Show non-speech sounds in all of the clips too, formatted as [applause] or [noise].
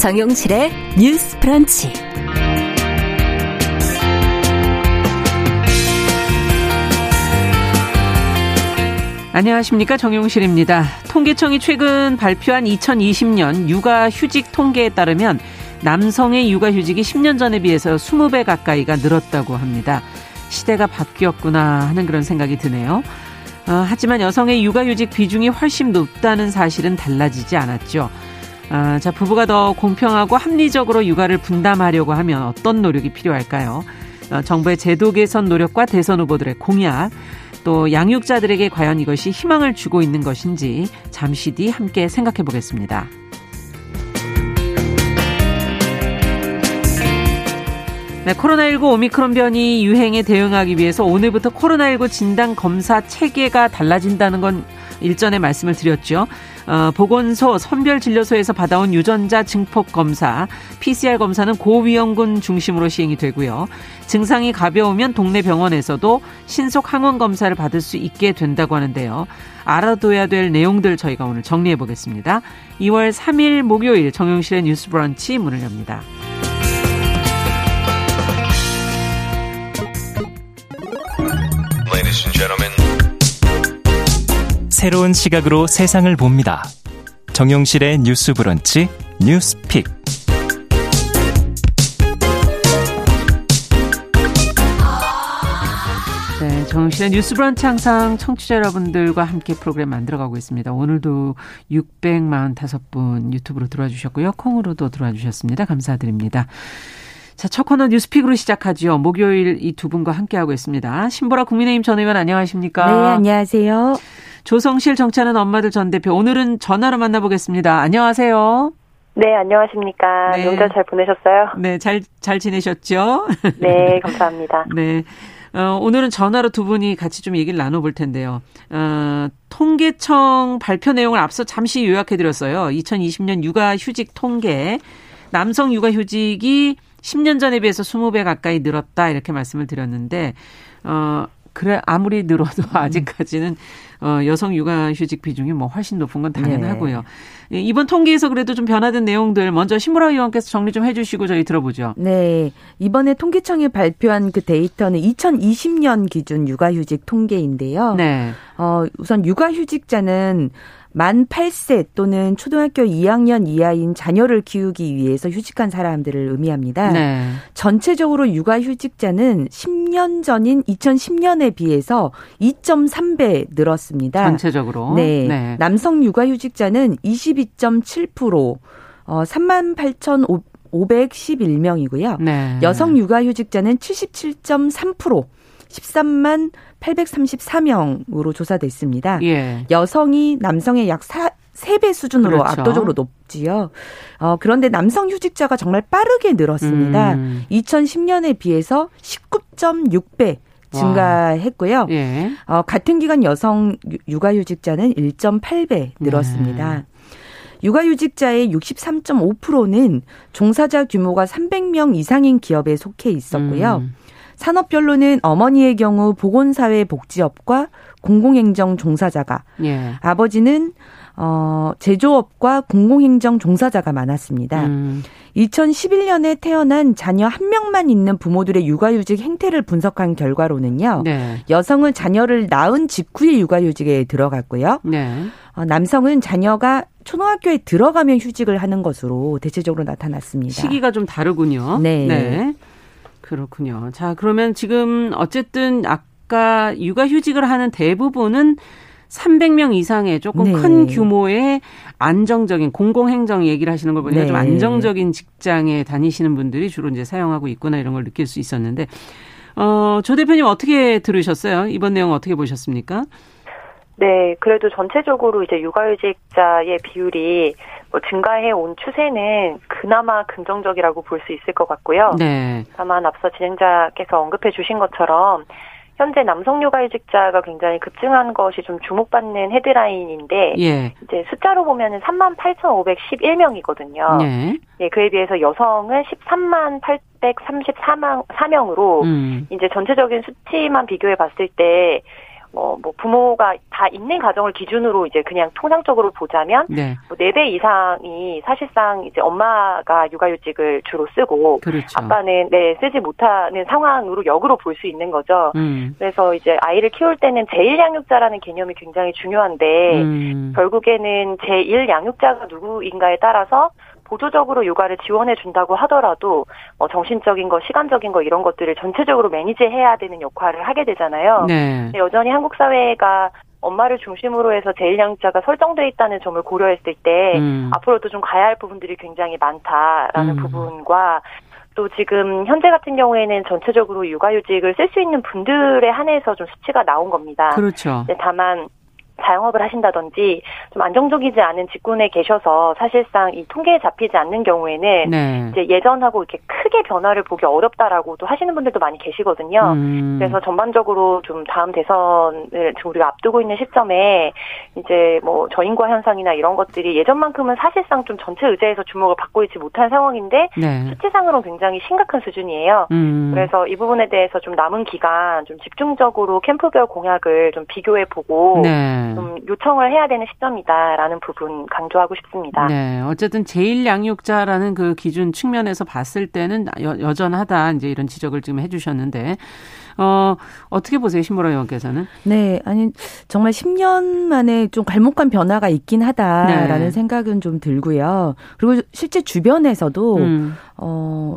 정용실의 뉴스 프런치. 안녕하십니까 정용실입니다. 통계청이 최근 발표한 2020년 육아 휴직 통계에 따르면 남성의 육아 휴직이 10년 전에 비해서 20배 가까이가 늘었다고 합니다. 시대가 바뀌었구나 하는 그런 생각이 드네요. 어, 하지만 여성의 육아휴직 비중이 훨씬 높다는 사실은 달라지지 않았죠. 아, 자, 부부가 더 공평하고 합리적으로 육아를 분담하려고 하면 어떤 노력이 필요할까요? 어, 정부의 제도 개선 노력과 대선 후보들의 공약, 또 양육자들에게 과연 이것이 희망을 주고 있는 것인지 잠시 뒤 함께 생각해 보겠습니다. 네, 코로나19 오미크론 변이 유행에 대응하기 위해서 오늘부터 코로나19 진단 검사 체계가 달라진다는 건 일전에 말씀을 드렸죠. 어, 보건소, 선별진료소에서 받아온 유전자 증폭 검사, PCR 검사는 고위험군 중심으로 시행이 되고요. 증상이 가벼우면 동네 병원에서도 신속 항원 검사를 받을 수 있게 된다고 하는데요. 알아둬야 될 내용들 저희가 오늘 정리해 보겠습니다. 2월 3일 목요일 정용실의 뉴스 브런치 문을 엽니다. 새로운 시각으로 세상을 봅니다. 정용실의 뉴스 브런치 뉴스픽. 네, 정용실의 뉴스 브런치 항상 청취자 여러분들과 함께 프로그램 만들어가고 있습니다. 오늘도 645분 유튜브로 들어와 주셨고요. 콩으로도 들어와 주셨습니다. 감사드립니다. 자, 첫 코너 뉴스픽으로 시작하죠. 목요일 이 두 분과 함께하고 있습니다. 신보라 국민의힘 전 의원 안녕하십니까? 네, 안녕하세요. 조성실 정치하는 엄마들 전 대표 오늘은 전화로 만나보겠습니다. 안녕하세요. 네, 안녕하십니까. 네. 명절 잘 보내셨어요? 네, 잘, 잘 지내셨죠? 네, [laughs] 감사합니다. 네. 어, 오늘은 전화로 두 분이 같이 좀 얘기를 나눠볼 텐데요. 어, 통계청 발표 내용을 앞서 잠시 요약해드렸어요. 2020년 육아휴직 통계. 남성 육아휴직이 10년 전에 비해서 20배 가까이 늘었다. 이렇게 말씀을 드렸는데, 어, 그래, 아무리 늘어도 [laughs] 아직까지는, 어, 여성 육아휴직 비중이 뭐 훨씬 높은 건 당연하고요. 예, 이번 통계에서 그래도 좀 변화된 내용들 먼저 신보라 의원께서 정리 좀 해주시고 저희 들어보죠. 네. 이번에 통계청이 발표한 그 데이터는 2020년 기준 육아휴직 통계인데요. 네. 어, 우선 육아휴직자는 만 8세 또는 초등학교 2학년 이하인 자녀를 키우기 위해서 휴직한 사람들을 의미합니다. 네. 전체적으로 육아휴직자는 10년 전인 2010년에 비해서 2.3배 늘었습니다. 전체적으로. 네. 남성 육아휴직자는 22.7%, 어, 38,511명이고요. 네. 여성 육아휴직자는 77.3%, 13만 834명으로 조사됐습니다. 예. 여성이 남성의 약 4, 3배 수준으로 그렇죠. 압도적으로 높지요. 어, 그런데 남성 휴직자가 정말 빠르게 늘었습니다. 음. 2010년에 비해서 19.6배 증가했고요. 예. 어, 같은 기간 여성 유- 육아휴직자는 1.8배 늘었습니다. 네. 육아휴직자의 63.5%는 종사자 규모가 300명 이상인 기업에 속해 있었고요. 음. 산업별로는 어머니의 경우 보건사회복지업과 공공행정 종사자가, 예. 아버지는 어, 제조업과 공공행정 종사자가 많았습니다. 음. 2011년에 태어난 자녀 한 명만 있는 부모들의 육아휴직 행태를 분석한 결과로는요. 네. 여성은 자녀를 낳은 직후에 육아휴직에 들어갔고요. 네. 어, 남성은 자녀가 초등학교에 들어가면 휴직을 하는 것으로 대체적으로 나타났습니다. 시기가 좀 다르군요. 네. 그렇군요. 자, 그러면 지금 어쨌든 아까 육아휴직을 하는 대부분은 300명 이상의 조금 네. 큰 규모의 안정적인 공공행정 얘기를 하시는 걸 보니까 네. 좀 안정적인 직장에 다니시는 분들이 주로 이제 사용하고 있구나 이런 걸 느낄 수 있었는데, 어, 조 대표님 어떻게 들으셨어요? 이번 내용 어떻게 보셨습니까? 네, 그래도 전체적으로 이제 육아휴직자의 비율이 뭐 증가해 온 추세는 그나마 긍정적이라고 볼 수 있을 것 같고요. 네. 다만 앞서 진행자께서 언급해 주신 것처럼 현재 남성 육아휴직자가 굉장히 급증한 것이 좀 주목받는 헤드라인인데 예. 이제 숫자로 보면은 38,511명이거든요. 네. 예, 그에 비해서 여성은 13만 834명, 4명으로 음. 이제 전체적인 수치만 비교해 봤을 때 뭐, 뭐 부모가 다 있는 가정을 기준으로 이제 그냥 통상적으로 보자면 네. 뭐 4배 이상이 사실상 이제 엄마가 육아휴직을 주로 쓰고 그렇죠. 아빠는 네 쓰지 못하는 상황으로 역으로 볼 수 있는 거죠. 음. 그래서 이제 아이를 키울 때는 제1 양육자라는 개념이 굉장히 중요한데 음. 결국에는 제1 양육자가 누구인가에 따라서 보조적으로 육아를 지원해 준다고 하더라도 뭐 정신적인 거, 시간적인 거 이런 것들을 전체적으로 매니지해야 되는 역할을 하게 되잖아요. 네. 여전히 한국 사회가 엄마를 중심으로 해서 제1양육자가 설정돼 있다는 점을 고려했을 때 음. 앞으로도 좀 가야 할 부분들이 굉장히 많다라는 음. 부분과 또 지금 현재 같은 경우에는 전체적으로 육아휴직을 쓸 수 있는 분들에 한해서 좀 수치가 나온 겁니다. 그렇죠. 네, 다만 자영업을 하신다든지 좀 안정적이지 않은 직군에 계셔서 사실상 이 통계에 잡히지 않는 경우에는 네. 이제 예전하고 이렇게 크게 변화를 보기 어렵다라고도 하시는 분들도 많이 계시거든요. 음. 그래서 전반적으로 좀 다음 대선을 지금 우리가 앞두고 있는 시점에 이제 뭐 저인과 현상이나 이런 것들이 예전만큼은 사실상 좀 전체 의제에서 주목을 받고 있지 못한 상황인데 네. 수치상으로는 굉장히 심각한 수준이에요. 음. 그래서 이 부분에 대해서 좀 남은 기간 좀 집중적으로 캠프별 공약을 좀 비교해 보고 네. 좀 요청을 해야 되는 시점이다라는 부분 강조하고 싶습니다. 네. 어쨌든 제일 양육자라는 그 기준 측면에서 봤을 때는 여, 여전하다. 이제 이런 지적을 지금 해주셨는데, 어, 어떻게 보세요, 신보라 의원께서는? 네, 아니 정말 10년 만에 좀 갈목한 변화가 있긴 하다라는 네. 생각은 좀 들고요. 그리고 실제 주변에서도 음. 어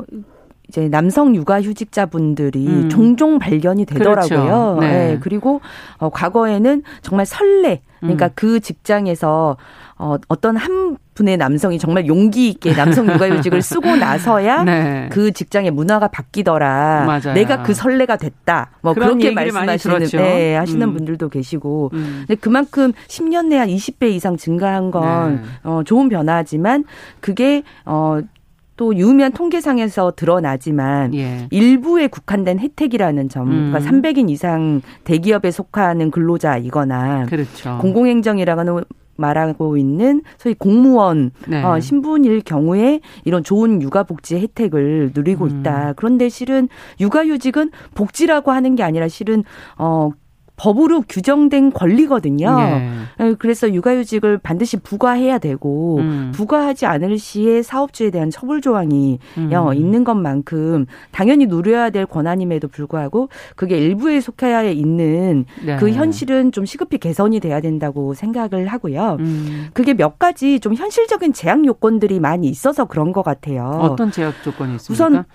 이제 남성 육아 휴직자분들이 음. 종종 발견이 되더라고요. 그렇죠. 네. 네, 그리고 어 과거에는 정말 설레 그러니까 음. 그 직장에서 어 어떤 한 분의 남성이 정말 용기 있게 남성 육아휴직을 [laughs] 쓰고 나서야 네. 그 직장의 문화가 바뀌더라. 맞아요. 내가 그 설레가 됐다. 뭐 그렇게 말씀하시는. 네, 하시는 음. 분들도 계시고. 음. 근데 그만큼 10년 내에 한 20배 이상 증가한 건 네. 어, 좋은 변화지만 그게 어, 또 유의미한 통계상에서 드러나지만 예. 일부에 국한된 혜택이라는 점, 음. 그러니까 300인 이상 대기업에 속하는 근로자이거나 그렇죠. 공공행정이라고는 말하고 있는 소위 공무원 네. 어, 신분일 경우에 이런 좋은 육아복지 혜택을 누리고 음. 있다. 그런데 실은 육아휴직은 복지라고 하는 게 아니라 실은 어 법으로 규정된 권리거든요. 예. 에, 그래서 육아휴직을 반드시 부과해야 되고 음. 부과하지 않을 시에 사업주에 대한 처벌 조항이 음. 어, 있는 것만큼 당연히 누려야 될 권한임에도 불구하고 그게 일부에 속해야 있는 네. 그 현실은 좀 시급히 개선이 돼야 된다고 생각을 하고요. 음. 그게 몇 가지 좀 현실적인 제약 요건들이 많이 있어서 그런 것 같아요. 어떤 제약 조건이 있습니까? 우선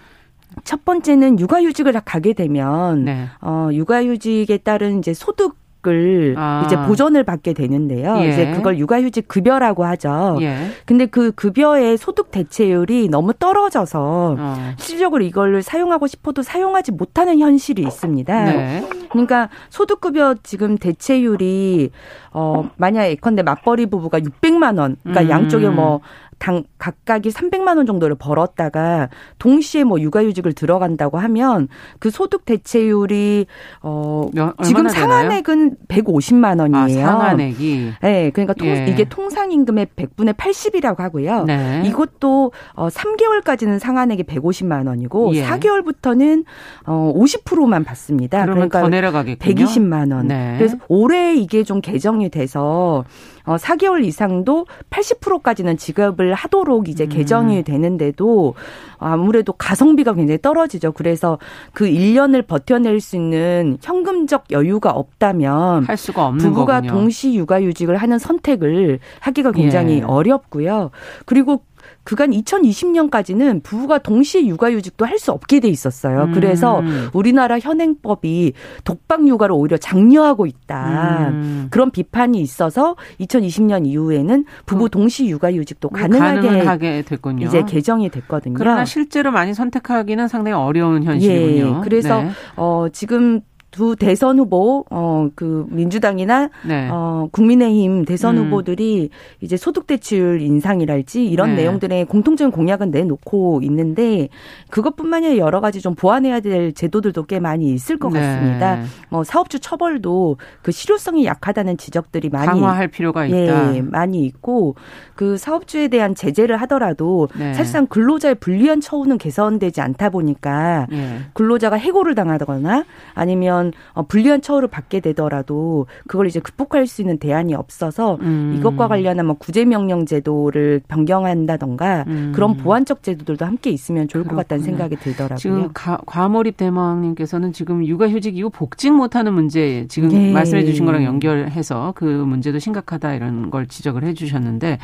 첫 번째는 육아휴직을 가게 되면 네. 어, 육아휴직에 따른 이제 소득 을 아. 이제 보전을 받게 되는데요. 예. 이제 그걸 육아휴직 급여라고 하죠. 예. 근데 그 급여의 소득 대체율이 너무 떨어져서 어. 실질적으로 이걸 사용하고 싶어도 사용하지 못하는 현실이 있습니다. 네. 그러니까 소득급여 지금 대체율이 어 만약 예컨대 맞벌이 부부가 600만 원, 그러니까 음. 양쪽에 뭐 당 각각이 300만 원 정도를 벌었다가 동시에 뭐 육아휴직을 들어간다고 하면 그 소득 대체율이 어 몇- 지금? 상한액은 150만 아, 원이에요. 상한액이. 네, 그러니까 통, 예. 이게 통상 임금의 100분의 80이라고 하고요. 네. 이것도 어 3개월까지는 상한액이 150만 원이고 예. 4개월부터는 어 50%만 받습니다. 그러면 그러니까 더 내려가겠군요. 120만 원. 네. 그래서 올해 이게 좀 개정이 돼서 어 4개월 이상도 80%까지는 지급을 하도록 이제 음. 개정이 되는데도 아무래도 가성비가 굉장히 떨어지죠. 그래서 그 1년을 버텨낼 수 있는 현금적 여유가 없다면 할 수가 없는 부부가 거군요. 동시 육아휴직을 하는 선택을 하기가 굉장히 예. 어렵고요. 그리고 그간 2020년까지는 부부가 동시에 육아휴직도 할 수 없게 돼 있었어요. 음. 그래서 우리나라 현행법이 독박 육아를 오히려 장려하고 있다. 음. 그런 비판이 있어서 2020년 이후에는 부부 동시 육아휴직도 가능하게 하게 됐군요. 이제 개정이 됐거든요. 그러나 실제로 많이 선택하기는 상당히 어려운 현실이군요. 예, 그래서 네. 어 지금 두 대선 후보 어 그 민주당이나 네. 어, 국민의힘 대선 음. 후보들이 이제 소득 대출 인상이랄지 이런 네. 내용들의 공통적인 공약은 내놓고 있는데 그것뿐만이 아니라 여러 가지 좀 보완해야 될 제도들도 꽤 많이 있을 것 네. 같습니다. 뭐 사업주 처벌도 그 실효성이 약하다는 지적들이 많이 강화할 필요가 있다. 예, 많이 있고 그 사업주에 대한 제재를 하더라도 네. 사실상 근로자의 불리한 처우는 개선되지 않다 보니까 예. 근로자가 해고를 당하거나 아니면 어떤 어, 불리한 처우를 받게 되더라도 그걸 이제 극복할 수 있는 대안이 없어서 음. 이것과 관련한 뭐 구제명령 제도를 변경한다던가 음. 그런 보완적 제도들도 함께 있으면 좋을 그렇구나. 것 같다는 생각이 들더라고요. 지금 가, 과몰입 대망님께서는 지금 육아휴직 이후 복직 못하는 문제 지금 네. 말씀해 주신 거랑 연결해서 그 문제도 심각하다 이런 걸 지적을 해 주셨는데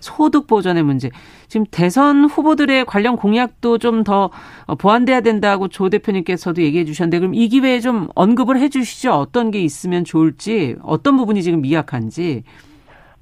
소득 보전의 문제. 지금 대선 후보들의 관련 공약도 좀 더 보완돼야 된다고 조 대표님께서도 얘기해 주셨는데 그럼 이 기회에 좀 언급을 해 주시죠. 어떤 게 있으면 좋을지, 어떤 부분이 지금 미약한지.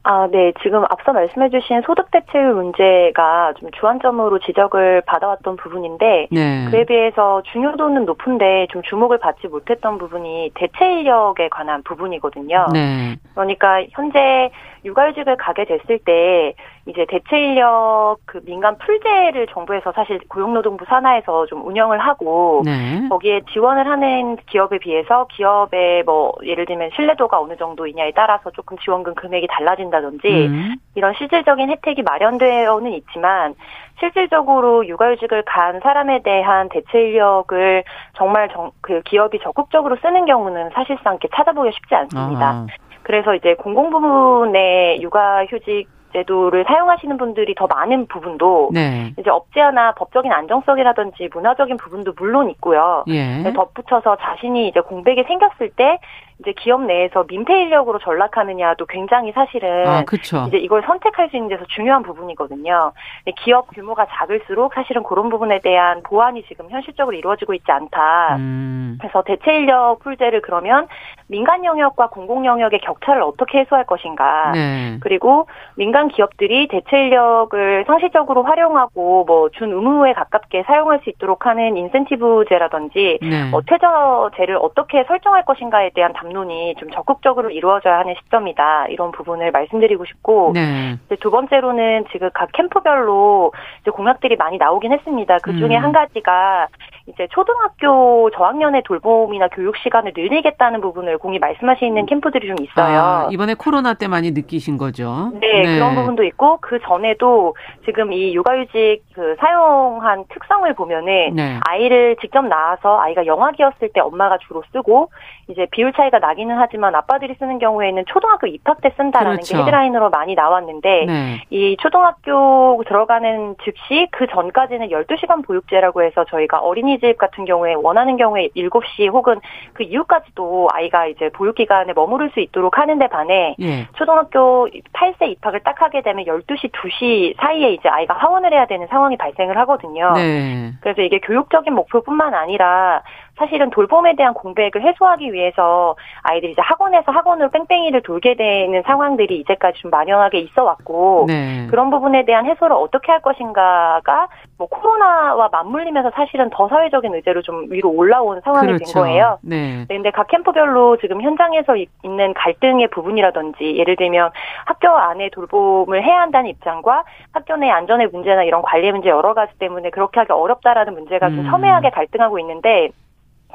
아, 네. 지금 앞서 말씀해주신 소득 대체율 문제가 좀 주안점으로 지적을 받아왔던 부분인데 네. 그에 비해서 중요도는 높은데 좀 주목을 받지 못했던 부분이 대체 인력에 관한 부분이거든요. 네. 그러니까 현재 육아휴직을 가게 됐을 때 이제 대체 인력 그 민간 풀제를 정부에서 사실 고용노동부 산하에서 좀 운영을 하고 네. 거기에 지원을 하는 기업에 비해서 기업의 뭐 예를 들면 신뢰도가 어느 정도이냐에 따라서 조금 지원금 금액이 달라진다든지 음. 이런 실질적인 혜택이 마련되어는 있지만 실질적으로 육아휴직을 간 사람에 대한 대체 인력을 정말 정, 그 기업이 적극적으로 쓰는 경우는 사실상 이렇게 찾아보기 쉽지 않습니다. 아하. 그래서 이제 공공 부문의 육아휴직 제도를 사용하시는 분들이 더 많은 부분도 네. 이제 않아 법적인 안정성이라든지 문화적인 부분도 물론 있고요. 예. 덧붙여서 자신이 이제 공백이 생겼을 때 이제 기업 내에서 민폐 인력으로 전락하느냐도 굉장히 사실은 아, 이제 이걸 선택할 수 있는 데서 중요한 부분이거든요. 기업 규모가 작을수록 사실은 그런 부분에 대한 보완이 지금 현실적으로 이루어지고 있지 않다. 음. 그래서 대체 인력 풀제를 그러면 민간 영역과 공공 영역의 격차를 어떻게 해소할 것인가. 네. 그리고 민간 기업들이 대체 인력을 상시적으로 활용하고 뭐 준 의무에 가깝게 사용할 수 있도록 하는 인센티브제라든지 네. 어, 퇴저제를 어떻게 설정할 것인가에 대한 담론이 좀 적극적으로 이루어져야 하는 시점이다. 이런 부분을 말씀드리고 싶고 네. 두 번째로는 지금 각 캠프별로 공약들이 많이 나오긴 했습니다. 그 중에 음. 한 가지가 이제 초등학교 저학년의 돌봄이나 교육 시간을 늘리겠다는 부분을 공이 말씀하시는 캠프들이 좀 있어요. 아, 이번에 코로나 때 많이 느끼신 거죠? 네, 네, 그런 부분도 있고 그 전에도 지금 이 육아휴직 그 사용한 특성을 보면은 네. 아이를 직접 낳아서 아이가 영아기였을 때 엄마가 주로 쓰고 이제 비율 차이가 나기는 하지만 아빠들이 쓰는 경우에는 초등학교 입학 때 쓴다라는 그렇죠. 게 헤드라인으로 많이 나왔는데 네. 이 초등학교 들어가는 즉시 그 전까지는 12시간 보육제라고 해서 저희가 어린이 집 같은 경우에 원하는 경우에 7시 혹은 그 이후까지도 아이가 이제 보육 기간에 머무를 수 있도록 하는데 반해 예. 초등학교 8세 입학을 딱 하게 되면 12시 2시 사이에 이제 아이가 하원을 해야 되는 상황이 발생을 하거든요. 네. 그래서 이게 교육적인 목표뿐만 아니라 사실은 돌봄에 대한 공백을 해소하기 위해서 아이들이 이제 학원에서 학원으로 뺑뺑이를 돌게 되는 상황들이 이제까지 좀 만연하게 있어 왔고 네. 그런 부분에 대한 해소를 어떻게 할 것인가가 뭐 코로나와 맞물리면서 사실은 더 사회적인 의제로 좀 위로 올라온 상황이 그렇죠. 된 거예요. 네. 네. 근데 각 캠프별로 지금 현장에서 있는 갈등의 부분이라든지 예를 들면 학교 안에 돌봄을 해야 한다는 입장과 학교 내 안전의 문제나 이런 관리 문제 여러 가지 때문에 그렇게 하기 어렵다라는 문제가 좀 음. 첨예하게 갈등하고 있는데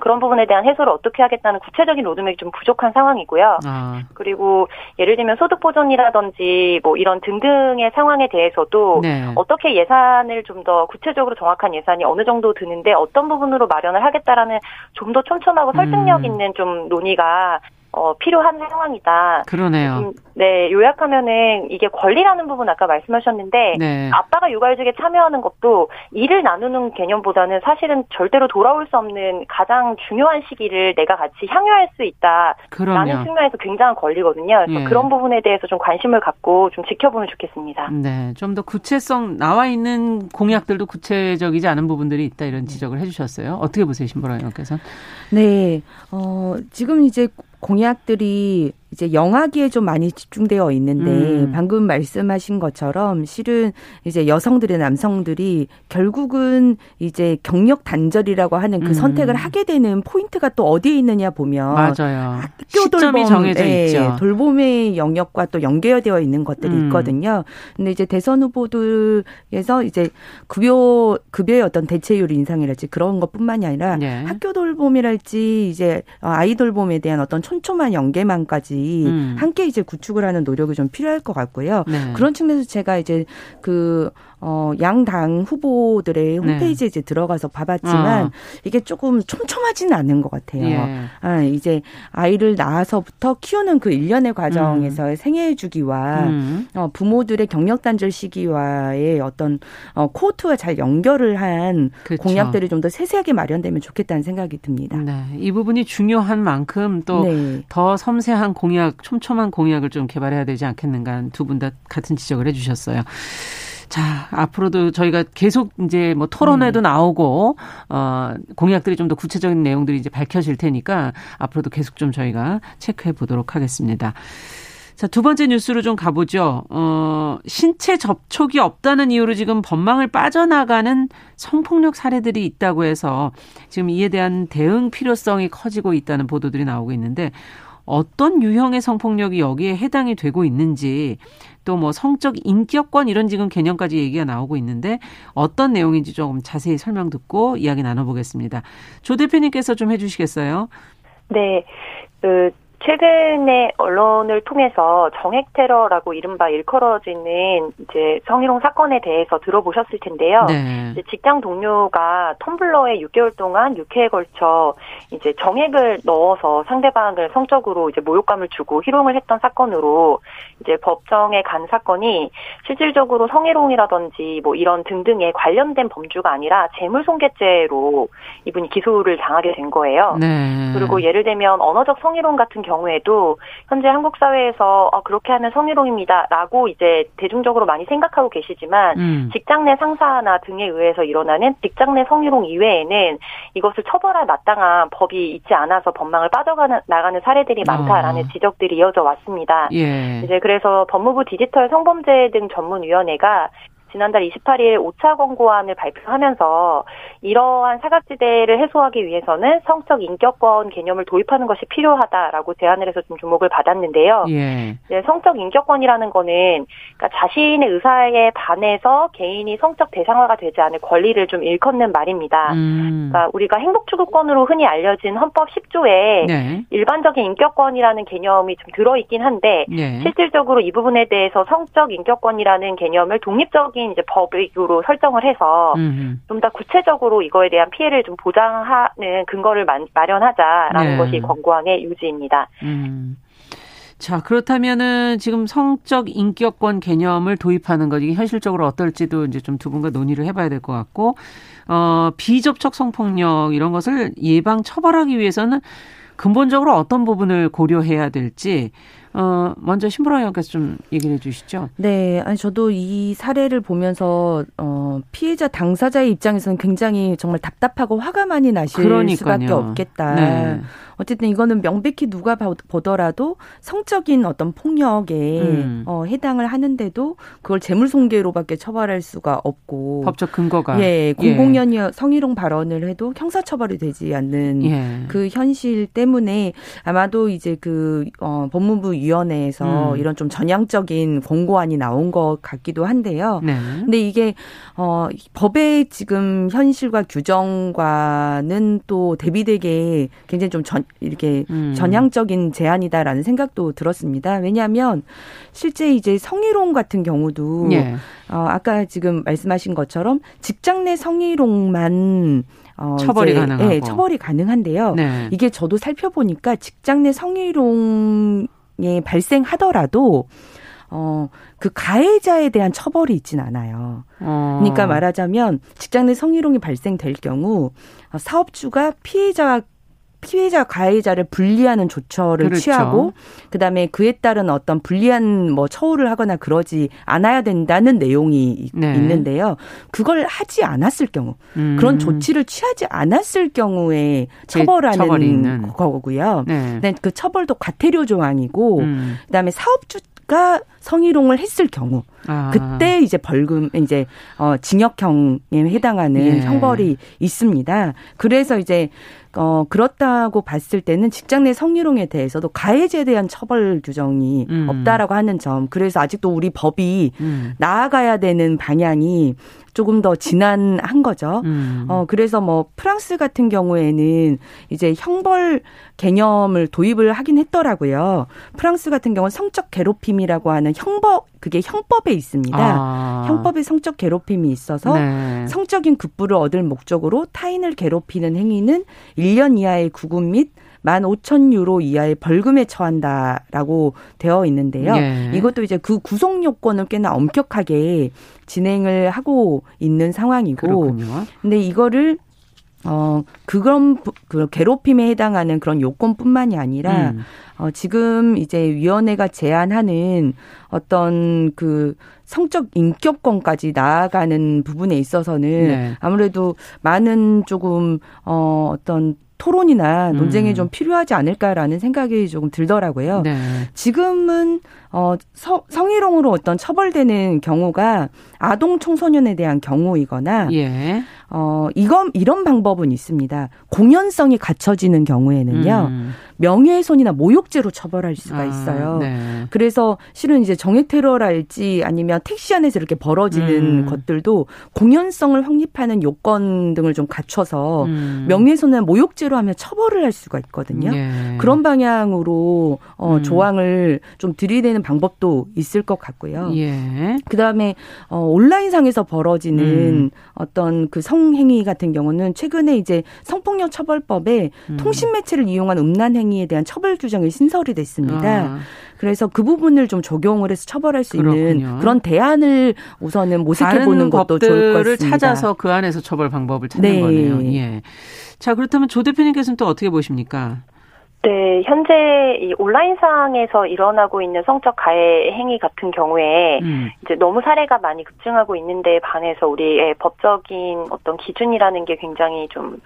그런 부분에 대한 해소를 어떻게 하겠다는 구체적인 로드맵이 좀 부족한 상황이고요. 아. 그리고 예를 들면 소득 보존이라든지 뭐 이런 등등의 상황에 대해서도 네. 어떻게 예산을 좀 더 구체적으로 정확한 예산이 어느 정도 드는데 어떤 부분으로 마련을 하겠다라는 좀 더 촘촘하고 설득력 음. 있는 좀 논의가 어, 필요한 상황이다. 그러네요. 음, 네, 요약하면은 이게 권리라는 부분 아까 말씀하셨는데 네. 아빠가 육아휴직에 참여하는 것도 일을 나누는 개념보다는 사실은 절대로 돌아올 수 없는 가장 중요한 시기를 내가 같이 향유할 수 있다라는 그럼요. 측면에서 굉장한 권리거든요. 그래서 예. 그런 부분에 대해서 좀 관심을 갖고 좀 지켜보면 좋겠습니다. 네, 좀 더 구체성 나와 있는 공약들도 구체적이지 않은 부분들이 있다 이런 지적을 해주셨어요. 어떻게 보세요, 신보라 의원께서? 네, 어, 지금 이제 공약들이 이제 영아기에 좀 많이 집중되어 있는데 음. 방금 말씀하신 것처럼 실은 이제 여성들의 남성들이 결국은 이제 경력 단절이라고 하는 그 음. 선택을 하게 되는 포인트가 또 어디에 있느냐 보면 맞아요. 학교 돌봄 정해져 네, 있죠. 돌봄의 영역과 또 연계되어 있는 것들이 음. 있거든요. 근데 이제 대선 후보들에서 이제 급여 급여의 어떤 대체율 인상이랄지 그런 것뿐만이 아니라 네. 학교 돌봄이랄지 이제 아이 돌봄에 대한 어떤 촘촘한 연계망까지 음. 함께 이제 구축을 하는 노력이 좀 필요할 것 같고요. 네. 그런 측면에서 제가 이제 그 어, 양당 후보들의 네. 홈페이지에 이제 들어가서 봐봤지만 어. 이게 조금 촘촘하지는 않은 것 같아요. 예. 아, 이제 아이를 낳아서부터 키우는 그 일련의 과정에서의 음. 생애 주기와 음. 어, 부모들의 경력 단절 시기와의 어떤 어, 코트와 잘 연결을 한 그렇죠. 공약들이 좀 더 세세하게 마련되면 좋겠다는 생각이 듭니다. 네. 이 부분이 중요한 만큼 또더 네. 섬세한 공약, 촘촘한 공약을 좀 개발해야 되지 않겠는가 두 분 다 같은 지적을 해주셨어요. 자, 앞으로도 저희가 계속 이제 뭐 토론회도 음. 나오고, 어, 공약들이 좀 더 구체적인 내용들이 이제 밝혀질 테니까 앞으로도 계속 좀 저희가 체크해 보도록 하겠습니다. 자, 두 번째 뉴스로 좀 가보죠. 어, 신체 접촉이 없다는 이유로 지금 법망을 빠져나가는 성폭력 사례들이 있다고 해서 지금 이에 대한 대응 필요성이 커지고 있다는 보도들이 나오고 있는데 어떤 유형의 성폭력이 여기에 해당이 되고 있는지 또 뭐 성적 인격권 이런 지금 개념까지 얘기가 나오고 있는데 어떤 내용인지 조금 자세히 설명 듣고 이야기 나눠보겠습니다. 조 대표님께서 좀 해주시겠어요? 네. 그 최근에 언론을 통해서 정액 테러라고 이른바 일컬어지는 이제 성희롱 사건에 대해서 들어보셨을 텐데요. 네. 직장 동료가 텀블러에 6개월 동안 6회에 걸쳐 이제 정액을 넣어서 상대방을 성적으로 이제 모욕감을 주고 희롱을 했던 사건으로 이제 법정에 간 사건이 실질적으로 성희롱이라든지 뭐 이런 등등에 관련된 범주가 아니라 재물손괴죄로 이분이 기소를 당하게 된 거예요. 네. 그리고 예를 들면 언어적 성희롱 같은 경우 에도 현재 한국 사회에서 아, 그렇게 하면 성희롱입니다라고 이제 대중적으로 많이 생각하고 계시지만 음. 직장 내 상사나 등에 의해서 일어나는 직장 내 성희롱 이외에는 이것을 처벌할 마땅한 법이 있지 않아서 법망을 빠져가는 나가는 사례들이 많다라는 어. 지적들이 이어져 왔습니다. 예. 이제 그래서 법무부 디지털 성범죄 등 전문위원회가 지난달 28일 5차 권고안을 발표하면서 이러한 사각지대를 해소하기 위해서는 성적 인격권 개념을 도입하는 것이 필요하다라고 제안을 해서 좀 주목을 받았는데요. 예. 네, 성적 인격권이라는 거는 그러니까 자신의 의사에 반해서 개인이 성적 대상화가 되지 않을 권리를 좀 일컫는 말입니다. 음. 그러니까 우리가 행복 추구권으로 흔히 알려진 헌법 10조에 네. 일반적인 인격권이라는 개념이 좀 들어 있긴 한데 네. 실질적으로 이 부분에 대해서 성적 인격권이라는 개념을 독립적인 구체적인 이제 법으로 설정을 해서 좀 더 구체적으로 이거에 대한 피해를 좀 보장하는 근거를 마련하자라는 네. 것이 권고안의 유지입니다. 음. 자, 그렇다면은 지금 성적 인격권 개념을 도입하는 것, 이게 현실적으로 어떨지도 이제 좀 두 분과 논의를 해봐야 될 것 같고, 어, 비접촉 성폭력 이런 것을 예방 처벌하기 위해서는 근본적으로 어떤 부분을 고려해야 될지, 어, 먼저 신보라 의원께서 좀 얘기를 해 주시죠. 네. 아니, 저도 이 사례를 보면서, 어, 피해자 당사자의 입장에서는 굉장히 정말 답답하고 화가 많이 나실 그러니까요. 수밖에 없겠다. 네. 어쨌든 이거는 명백히 누가 보더라도 성적인 어떤 폭력에 음. 어, 해당을 하는데도 그걸 재물손괴로밖에 처벌할 수가 없고 법적 근거가 예 공공연히 예. 성희롱 발언을 해도 형사처벌이 되지 않는 예. 그 현실 때문에 아마도 이제 그 어, 법무부 위원회에서 음. 이런 좀 전향적인 권고안이 나온 것 같기도 한데요. 네. 근데 이게 어, 법의 지금 현실과 규정과는 또 대비되게 굉장히 좀 전, 이렇게 음. 전향적인 제안이다라는 생각도 들었습니다. 왜냐하면 실제 이제 성희롱 같은 경우도 예. 어, 아까 지금 말씀하신 것처럼 직장 내 성희롱만 어, 처벌이 가능하고. 네, 처벌이 가능한데요. 네. 이게 저도 살펴보니까 직장 내 성희롱이 발생하더라도 어, 그 가해자에 대한 처벌이 있진 않아요. 어. 그러니까 말하자면 직장 내 성희롱이 발생될 경우 사업주가 피해자와 피해자 가해자를 분리하는 조처를 그렇죠. 취하고 그다음에 그에 따른 어떤 불리한 뭐 처우를 하거나 그러지 않아야 된다는 내용이 네. 있는데요. 그걸 하지 않았을 경우 음. 그런 조치를 취하지 않았을 경우에 처벌하는 거고요. 네. 그 처벌도 과태료 조항이고 음. 그다음에 사업주 가 성희롱을 했을 경우 아. 그때 이제 벌금 이제 어 징역형에 해당하는 예. 형벌이 있습니다. 그래서 이제 어, 그렇다고 봤을 때는 직장 내 성희롱에 대해서도 가해자에 대한 처벌 규정이 음. 없다라고 하는 점. 그래서 아직도 우리 법이 음. 나아가야 되는 방향이 조금 더 진한한 거죠. 음. 어, 그래서 뭐 프랑스 같은 경우에는 이제 형벌 개념을 도입을 하긴 했더라고요. 프랑스 같은 경우는 성적 괴롭힘이라고 하는 경우에는 형법 그게 형법에 있습니다. 아. 형법에 성적 괴롭힘이 있어서 네. 성적인 급부를 얻을 목적으로 타인을 괴롭히는 행위는 1년 이하의 구금 및 15,000유로 이하의 벌금에 처한다라고 되어 있는데요. 예. 이것도 이제 그 구속 요건을 꽤나 엄격하게 진행을 하고 있는 상황이고. 그렇군요. 근데 이거를 어, 그런, 그 괴롭힘에 해당하는 그런 요건뿐만이 아니라, 음. 어, 지금 이제 위원회가 제안하는 어떤 그 성적 인격권까지 나아가는 부분에 있어서는 네. 아무래도 많은 조금, 어, 어떤 토론이나 논쟁이 음. 좀 필요하지 않을까라는 생각이 조금 들더라고요. 네. 지금은 어 성, 성희롱으로 어떤 처벌되는 경우가 아동 청소년에 대한 경우이거나 예. 어 이건 이런 방법은 있습니다. 공연성이 갖춰지는 경우에는요. 음. 명예훼손이나 모욕죄로 처벌할 수가 아, 있어요. 아, 네. 그래서 실은 이제 정액 테러랄지 아니면 택시 안에서 이렇게 벌어지는 음. 것들도 공연성을 확립하는 요건 등을 좀 갖춰서 음. 명예훼손이나 모욕죄로 하면 처벌을 할 수가 있거든요. 예. 그런 방향으로 어 음. 조항을 좀 들이대는 방법도 있을 것 같고요. 예. 그 다음에 어 온라인상에서 벌어지는 음. 어떤 그 성행위 같은 경우는 최근에 이제 성폭력 처벌법에 음. 통신 매체를 이용한 음란 행위 행위에 대한 처벌 규정이 신설이 됐습니다. 아. 그래서 그 부분을 좀 적용을 해서 처벌할 수 그렇군요. 있는 그런 대안을 우선은 모색해 보는 것도 좋을 것 같습니다. 찾아서 그 안에서 처벌 방법을 찾는 네. 거네요. 예. 자, 그렇다면 조 대표님께서는 또 어떻게 보십니까? 네, 현재 이 온라인상에서 일어나고 있는 성적 가해 행위 같은 경우에 음. 이제 너무 사례가 많이 급증하고 있는데 반해서 우리의 법적인 어떤 기준이라는 게 굉장히 좀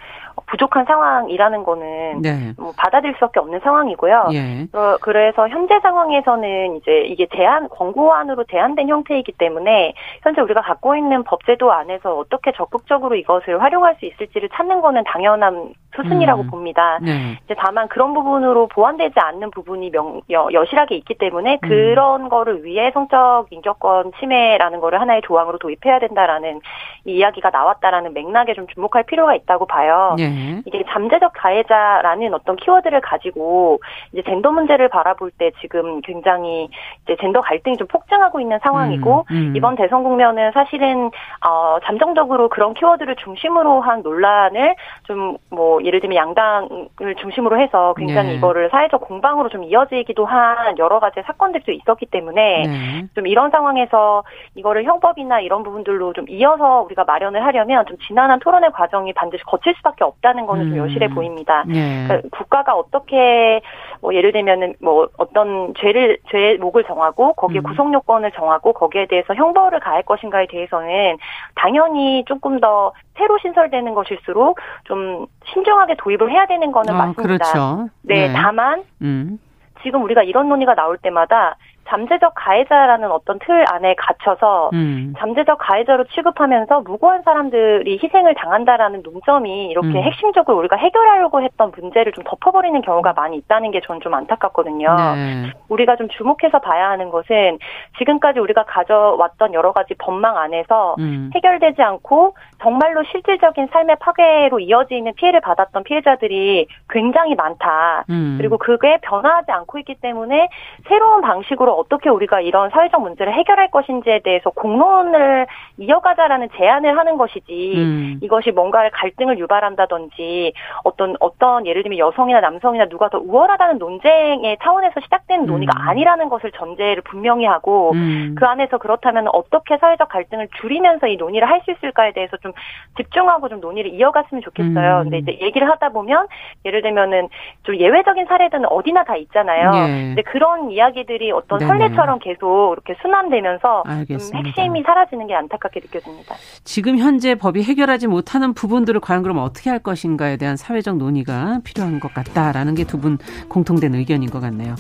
부족한 상황이라는 거는 네. 뭐 받아들일 수밖에 없는 상황이고요. 예. 어, 그래서 현재 상황에서는 이제 이게 제한 권고안으로 제한된 형태이기 때문에 현재 우리가 갖고 있는 법제도 안에서 어떻게 적극적으로 이것을 활용할 수 있을지를 찾는 거는 당연한 수순이라고 음. 봅니다. 네. 이제 다만 그런 부분으로 보완되지 않는 부분이 명, 여, 여실하게 있기 때문에 음. 그런 거를 위해 성적 인격권 침해라는 거를 하나의 조항으로 도입해야 된다라는 이야기가 나왔다라는 맥락에 좀 주목할 필요가 있다고 봐요. 네. 이게 잠재적 가해자라는 어떤 키워드를 가지고 이제 젠더 문제를 바라볼 때 지금 굉장히 이제 젠더 갈등이 좀 폭증하고 있는 상황이고 음. 음. 이번 대선 국면은 사실은 어 잠정적으로 그런 키워드를 중심으로 한 논란을 좀 뭐 예를 들면 양당을 중심으로 해서 굉장히 네. 이거를 사회적 공방으로 좀 이어지기도 한 여러 가지 사건들도 있었기 때문에 네. 좀 이런 상황에서 이거를 형법이나 이런 부분들로 좀 이어서 우리 우리가 마련을 하려면 좀 지난한 토론의 과정이 반드시 거칠 수밖에 없다 는 거는 음. 좀 여실해 보입니다. 네. 그러니까 국가가 어떻게 뭐 예를 들면은 뭐 어떤 죄를 죄목을 정하고 거기에 음. 구속 요건을 정하고 거기에 대해서 형벌을 가할 것인가에 대해서는 당연히 조금 더 새로 신설되는 것일수록 좀 신중하게 도입을 해야 되는 거는 아, 맞습니다. 그렇죠. 네, 네. 다만 음. 지금 우리가 이런 논의가 나올 때마다 잠재적 가해자라는 어떤 틀 안에 갇혀서 음. 잠재적 가해자로 취급하면서 무고한 사람들이 희생을 당한다라는 논점이 이렇게 음. 핵심적으로 우리가 해결하려고 했던 문제를 좀 덮어버리는 경우가 많이 있다는 게 저는 좀 안타깝거든요. 네. 우리가 좀 주목해서 봐야 하는 것은 지금까지 우리가 가져왔던 여러 가지 법망 안에서 음. 해결되지 않고 정말로 실질적인 삶의 파괴로 이어지는 피해를 받았던 피해자들이 굉장히 많다. 음. 그리고 그게 변화하지 않고 있기 때문에 새로운 방식으로 어떻게 우리가 이런 사회적 문제를 해결할 것인지에 대해서 공론을 이어가자라는 제안을 하는 것이지 음. 이것이 뭔가 갈등을 유발한다든지 어떤 어떤 예를 들면 여성이나 남성이나 누가 더 우월하다는 논쟁의 차원에서 시작된 음. 논의가 아니라는 것을 전제를 분명히 하고 음. 그 안에서 그렇다면 어떻게 사회적 갈등을 줄이면서 이 논의를 할 수 있을까에 대해서 좀 집중하고 좀 논의를 이어갔으면 좋겠어요. 음. 근데 이제 얘기를 하다 보면 예를 들면은 좀 예외적인 사례들은 어디나 다 있잖아요. 예. 근데 그런 이야기들이 어떤 선례처럼 계속 이렇게 순환되면서 좀 핵심이 사라지는 게 안타깝게 느껴집니다. 지금 현재 법이 해결하지 못하는 부분들을 과연 그럼 어떻게 할 것인가에 대한 사회적 논의가 필요한 것 같다라는 게 두 분 공통된 의견인 것 같네요.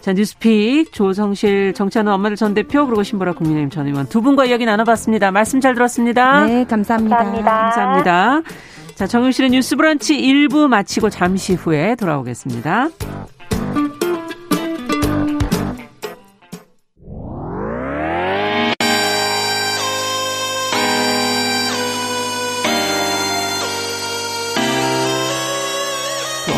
자, 뉴스픽 조성실 정치하는 엄마들 전 대표 그리고 신보라 국민의힘 전 의원 두 분과 이야기 나눠봤습니다. 말씀 잘 들었습니다. 네, 감사합니다. 감사합니다. 감사합니다. 자, 정용실의 뉴스 브런치 1부 마치고 잠시 후에 돌아오겠습니다.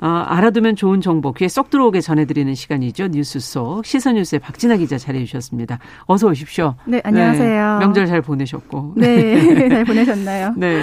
어, 알아두면 좋은 정보 귀에 쏙 들어오게 전해드리는 시간이죠. 뉴스 속 시선 뉴스의 박진아 기자 자리해 주셨습니다. 어서 오십시오. 네, 안녕하세요. 네, 명절 잘 보내셨고. 네, [laughs] 잘 보내셨나요? 네.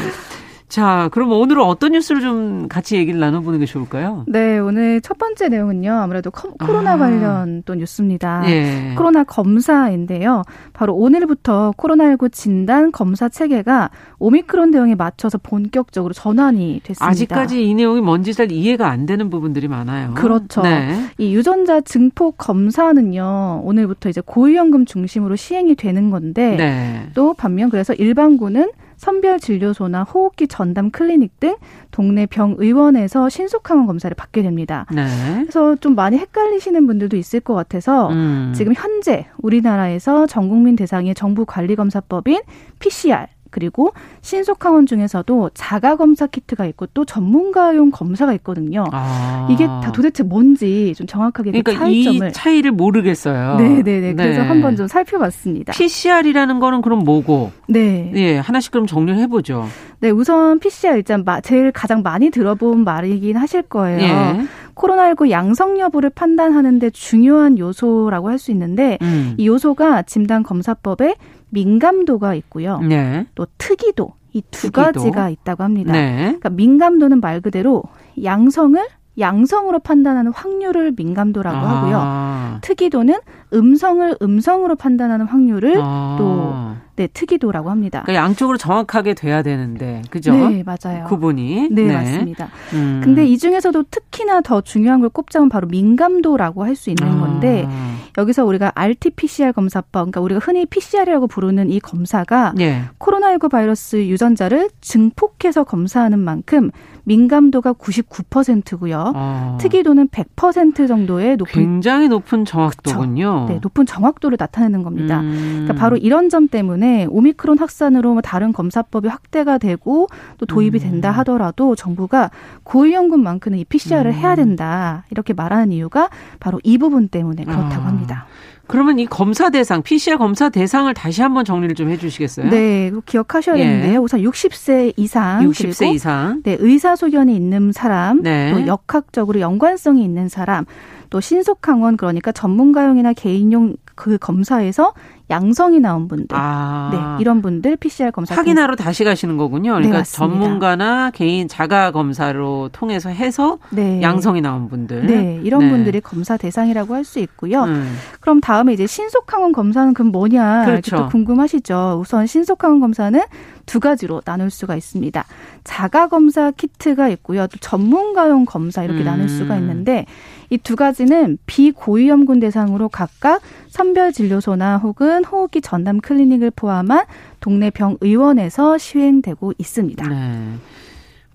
자, 그럼 오늘은 어떤 뉴스를 좀 같이 얘기를 나눠보는 게 좋을까요? 네, 오늘 첫 번째 내용은요. 아무래도 코로나 아. 관련 또 뉴스입니다. 예. 코로나 검사인데요. 바로 오늘부터 코로나19 진단 검사 체계가 오미크론 대응에 맞춰서 본격적으로 전환이 됐습니다. 아직까지 이 내용이 뭔지 잘 이해가 안 되는 부분들이 많아요. 그렇죠. 네. 이 유전자 증폭 검사는요. 오늘부터 이제 고위험금 중심으로 시행이 되는 건데 네. 또 반면 그래서 일반군은 선별진료소나 호흡기 전담 클리닉 등 동네 병의원에서 신속항원 검사를 받게 됩니다. 네. 그래서 좀 많이 헷갈리시는 분들도 있을 것 같아서 음. 지금 현재 우리나라에서 전 국민 대상의 정부 관리 검사법인 PCR 그리고 신속항원 중에서도 자가 검사 키트가 있고 또 전문가용 검사가 있거든요. 아. 이게 다 도대체 뭔지 좀 정확하게 그 그러니까 차이점을. 이 차이를 모르겠어요. 네네네. 네. 그래서 한번 좀 살펴봤습니다. PCR이라는 거는 그럼 뭐고? 네. 예, 하나씩 그럼 정리를 해보죠. 네, 우선 PCR 일단 제일 가장 많이 들어본 말이긴 하실 거예요. 예. 코로나19 양성 여부를 판단하는데 중요한 요소라고 할 수 있는데 음. 이 요소가 진단 검사법에 민감도가 있고요. 네. 또 특이도 이두 가지가 있다고 합니다. 네. 그러니까 민감도는 말 그대로 양성을 양성으로 판단하는 확률을 민감도라고 아. 하고요. 특이도는 음성을 음성으로 판단하는 확률을 아. 또 네, 특이도라고 합니다. 그러니까 양쪽으로 정확하게 돼야 되는데, 그죠? 네, 맞아요. 구분이. 네, 네. 맞습니다. 음. 근데 이 중에서도 특히나 더 중요한 걸 꼽자면 바로 민감도라고 할 수 있는 아. 건데, 여기서 우리가 RT-PCR 검사법, 그러니까 우리가 흔히 PCR이라고 부르는 이 검사가 네. 코로나19 바이러스 유전자를 증폭해서 검사하는 만큼 민감도가 99%고요. 아. 특이도는 100% 정도의 높은 굉장히 높은 정확도군요. 그쵸? 네, 높은 정확도를 나타내는 겁니다. 음. 그러니까 바로 이런 점 때문에 오미크론 확산으로 뭐 다른 검사법이 확대가 되고 또 도입이 음. 된다 하더라도 정부가 고위험군만큼은 이 PCR을 음. 해야 된다 이렇게 말하는 이유가 바로 이 부분 때문에 그렇다고 아. 합니다. 그러면 이 검사 대상, PCR 검사 대상을 다시 한번 정리를 좀 해주시겠어요? 네, 기억하셔야 되는데요. 예. 우선 60세 이상, 60세 이상, 네, 의사 소견이 있는 사람, 네. 또 역학적으로 연관성이 있는 사람, 또 신속 항원 그러니까 전문가용이나 개인용 그 검사에서 양성이 나온 분들, 아. 네 이런 분들 PCR 검사 확인하러 다시 가시는 거군요. 그러니까 네, 전문가나 개인 자가 검사로 통해서 해서 네. 양성이 나온 분들, 네 이런 네. 분들이 검사 대상이라고 할 수 있고요. 음. 그럼 다음에 이제 신속항원 검사는 그럼 뭐냐 그렇죠. 또 궁금하시죠. 우선 신속항원 검사는 두 가지로 나눌 수가 있습니다. 자가 검사 키트가 있고요. 또 전문가용 검사 이렇게 음. 나눌 수가 있는데 이 두 가지는 비고위험군 대상으로 각각 선별진료소나 혹은 호흡기 전담 클리닉을 포함한 동네 병의원에서 시행되고 있습니다. 네.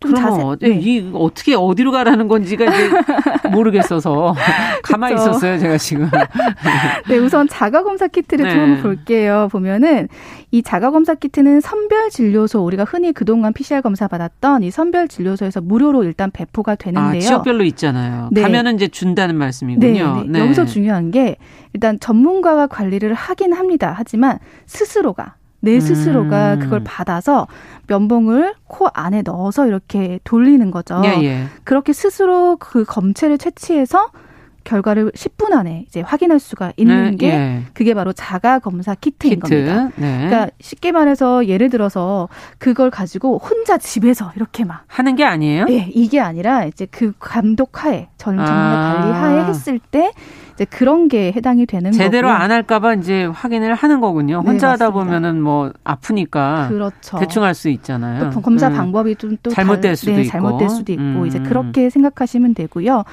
좀 자세. 어, 네. 이 어떻게 어디로 가라는 건지가 이제 [laughs] 모르겠어서 [laughs] [laughs] 가만히 있었어요, 제가 지금. 네, 우선 자가 검사 키트를 네. 좀 볼게요. 보면은 이 자가 검사 키트는 선별 진료소 우리가 흔히 그동안 PCR 검사 받았던 이 선별 진료소에서 무료로 일단 배포가 되는데요. 아, 지역별로 있잖아요. 네. 가면은 이제 준다는 말씀이군요. 네, 네. 네. 여기서 중요한 게 일단 전문가가 관리를 하긴 합니다. 하지만 스스로가 내 스스로가 음. 그걸 받아서 면봉을 코 안에 넣어서 이렇게 돌리는 거죠. 예, 예. 그렇게 스스로 그 검체를 채취해서 결과를 10분 안에 이제 확인할 수가 있는 네, 게 예. 그게 바로 자가 검사 키트인 키트. 겁니다. 네. 그러니까 쉽게 말해서 예를 들어서 그걸 가지고 혼자 집에서 이렇게 막 하는 게 아니에요? 예, 이게 아니라 이제 그 감독하에 전문가 아. 관리하에 했을 때 이제 그런 게 해당이 되는 제대로 거고요. 안 할까봐 이제 확인을 하는 거군요. 혼자 네, 하다 보면은 뭐 아프니까 그렇죠. 대충 할 수 있잖아요. 또 검사 음. 방법이 좀 또 잘못될 수도 네, 있고 잘못될 수도 있고 음. 이제 그렇게 생각하시면 되고요.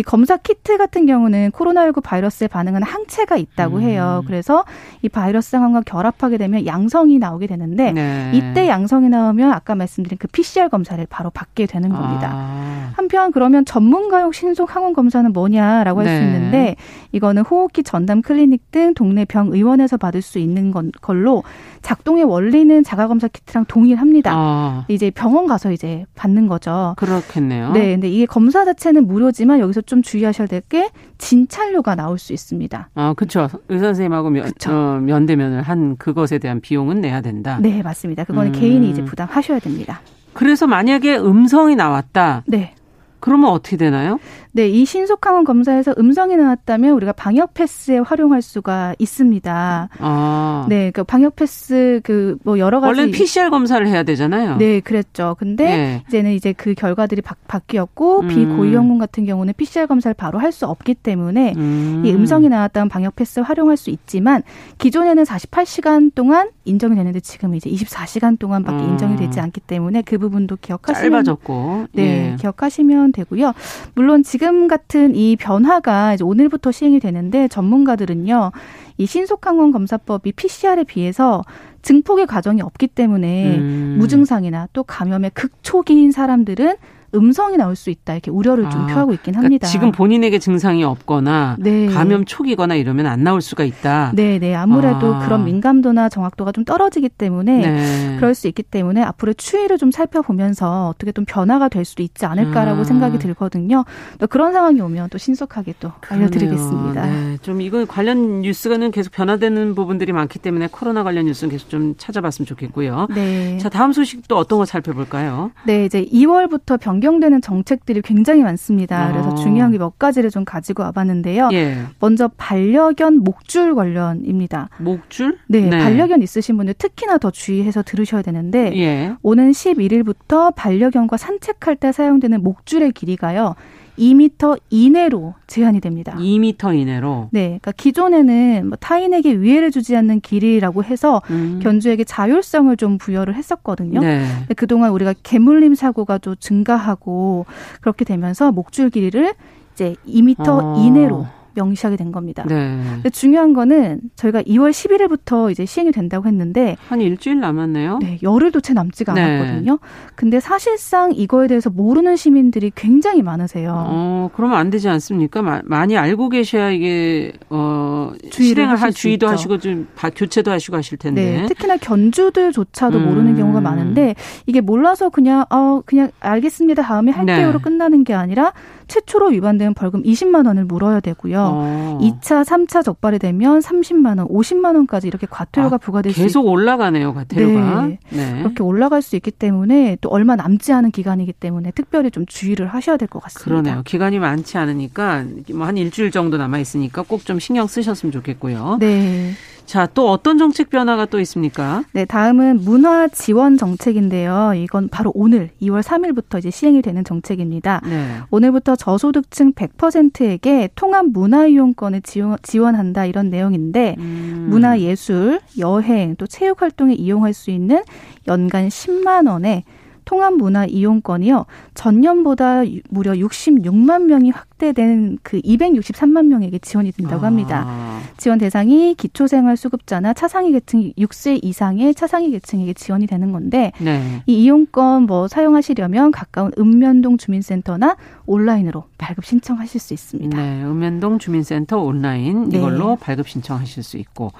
이 검사 키트 같은 경우는 코로나19 바이러스에 반응하는 항체가 있다고 음. 해요. 그래서 이 바이러스 상황과 결합하게 되면 양성이 나오게 되는데 네. 이때 양성이 나오면 아까 말씀드린 그 PCR 검사를 바로 받게 되는 겁니다. 아. 한편 그러면 전문가용 신속 항원 검사는 뭐냐라고 할수 네. 있는데 이거는 호흡기 전담 클리닉 등 동네 병의원에서 받을 수 있는 걸로 작동의 원리는 자가검사 키트랑 동일합니다. 아. 이제 병원 가서 이제 받는 거죠. 그렇겠네요. 네, 근데 이게 검사 자체는 무료지만 여기서 좀 주의하셔야 될 게 진찰료가 나올 수 있습니다. 아, 그렇죠. 의사 선생님하고 면, 어, 면대면을 한 그것에 대한 비용은 내야 된다. 네, 맞습니다. 그거는 음. 개인이 이제 부담하셔야 됩니다. 그래서 만약에 음성이 나왔다. 네. 그러면 어떻게 되나요? 네, 이 신속 항원 검사에서 음성이 나왔다면 우리가 방역 패스에 활용할 수가 있습니다. 아. 네, 그 방역 패스 그 뭐 여러 가지 원래 PCR 검사를 해야 되잖아요. 네, 그랬죠. 근데 네. 이제는 이제 그 결과들이 바, 바뀌었고 음. 비고위험군 같은 경우는 PCR 검사를 바로 할 수 없기 때문에 음. 이 음성이 나왔다면 방역 패스 활용할 수 있지만 기존에는 48시간 동안 인정이 되는데 지금 이제 24시간 동안밖에 음. 인정이 되지 않기 때문에 그 부분도 기억하시면 짧아졌고 네, 예. 기억하시면 되고요. 물론 지금 지금 같은 이 변화가 이제 오늘부터 시행이 되는데 전문가들은요. 이 신속항원 검사법이 PCR에 비해서 증폭의 과정이 없기 때문에 음. 무증상이나 또 감염의 극초기인 사람들은 음성이 나올 수 있다 이렇게 우려를 좀 아, 표하고 있긴 합니다. 그러니까 지금 본인에게 증상이 없거나 네. 감염 초기거나 이러면 안 나올 수가 있다. 네, 네. 아무래도 아. 그런 민감도나 정확도가 좀 떨어지기 때문에 네. 그럴 수 있기 때문에 앞으로 추이를 좀 살펴보면서 어떻게 좀 변화가 될 수도 있지 않을까라고 아. 생각이 들거든요. 또 그런 상황이 오면 또 신속하게 또 그러네요. 알려드리겠습니다. 네. 좀 이거 관련 뉴스가는 계속 변화되는 부분들이 많기 때문에 코로나 관련 뉴스는 계속 좀 찾아봤으면 좋겠고요. 네. 자, 다음 소식 또 어떤 거 살펴볼까요? 네, 이제 2월부터 병 변경되는 정책들이 굉장히 많습니다. 그래서 아. 중요한 게 몇 가지를 좀 가지고 와봤는데요. 예. 먼저 반려견 목줄 관련입니다. 목줄? 네, 네, 반려견 있으신 분들 특히나 더 주의해서 들으셔야 되는데 예. 오는 11일부터 반려견과 산책할 때 사용되는 목줄의 길이가요. 2미터 이내로 제한이 됩니다. 2미터 이내로. 네, 그러니까 기존에는 뭐 타인에게 위해를 주지 않는 길이라고 해서 음. 견주에게 자율성을 좀 부여를 했었거든요. 네. 그동안 우리가 개물림 사고가 좀 증가하고 그렇게 되면서 목줄 길이를 이제 2미터 어. 이내로 명시하게 된 겁니다. 네. 근데 중요한 거는 저희가 2월 11일부터 이제 시행이 된다고 했는데 한 일주일 남았네요. 네, 열흘도 채 남지가 네. 않았거든요. 근데 사실상 이거에 대해서 모르는 시민들이 굉장히 많으세요. 어, 그러면 안 되지 않습니까? 마, 많이 알고 계셔야 이게 어 실행을 하 주의도 하시고 좀 교체도 하시고 하실 텐데. 네, 특히나 견주들조차도 음. 모르는 경우가 많은데 이게 몰라서 그냥 어 그냥 알겠습니다. 다음에 할게요로 네. 끝나는 게 아니라 최초로 위반되면 벌금 20만 원을 물어야 되고요. 어. 2차, 3차 적발이 되면 30만 원, 50만 원까지 이렇게 과태료가 아, 부과될 수 계속 올라가네요, 과태료가. 네. 네. 그렇게 올라갈 수 있기 때문에 또 얼마 남지 않은 기간이기 때문에 특별히 좀 주의를 하셔야 될 것 같습니다. 그러네요. 기간이 많지 않으니까 뭐 한 일주일 정도 남아 있으니까 꼭 좀 신경 쓰셨으면 좋겠고요. 네. 자, 또 어떤 정책 변화가 또 있습니까? 네, 다음은 문화 지원 정책인데요. 이건 바로 오늘 2월 3일부터 이제 시행이 되는 정책입니다. 네. 오늘부터 저소득층 100%에게 통합 문화 이용권을 지원, 한다 이런 내용인데 음. 문화 예술, 여행, 또 체육 활동에 이용할 수 있는 연간 10만 원에 통합 문화 이용권이요. 전년보다 무려 66만 명이 확대된 그 263만 명에게 지원이 된다고 합니다. 아. 지원 대상이 기초생활수급자나 차상위 계층 6세 이상의 차상위 계층에게 지원이 되는 건데 네. 이 이용권 뭐 사용하시려면 가까운 읍면동 주민센터나 온라인으로 발급 신청하실 수 있습니다. 네, 읍면동 주민센터 온라인 네. 이걸로 네. 발급 신청하실 수 있고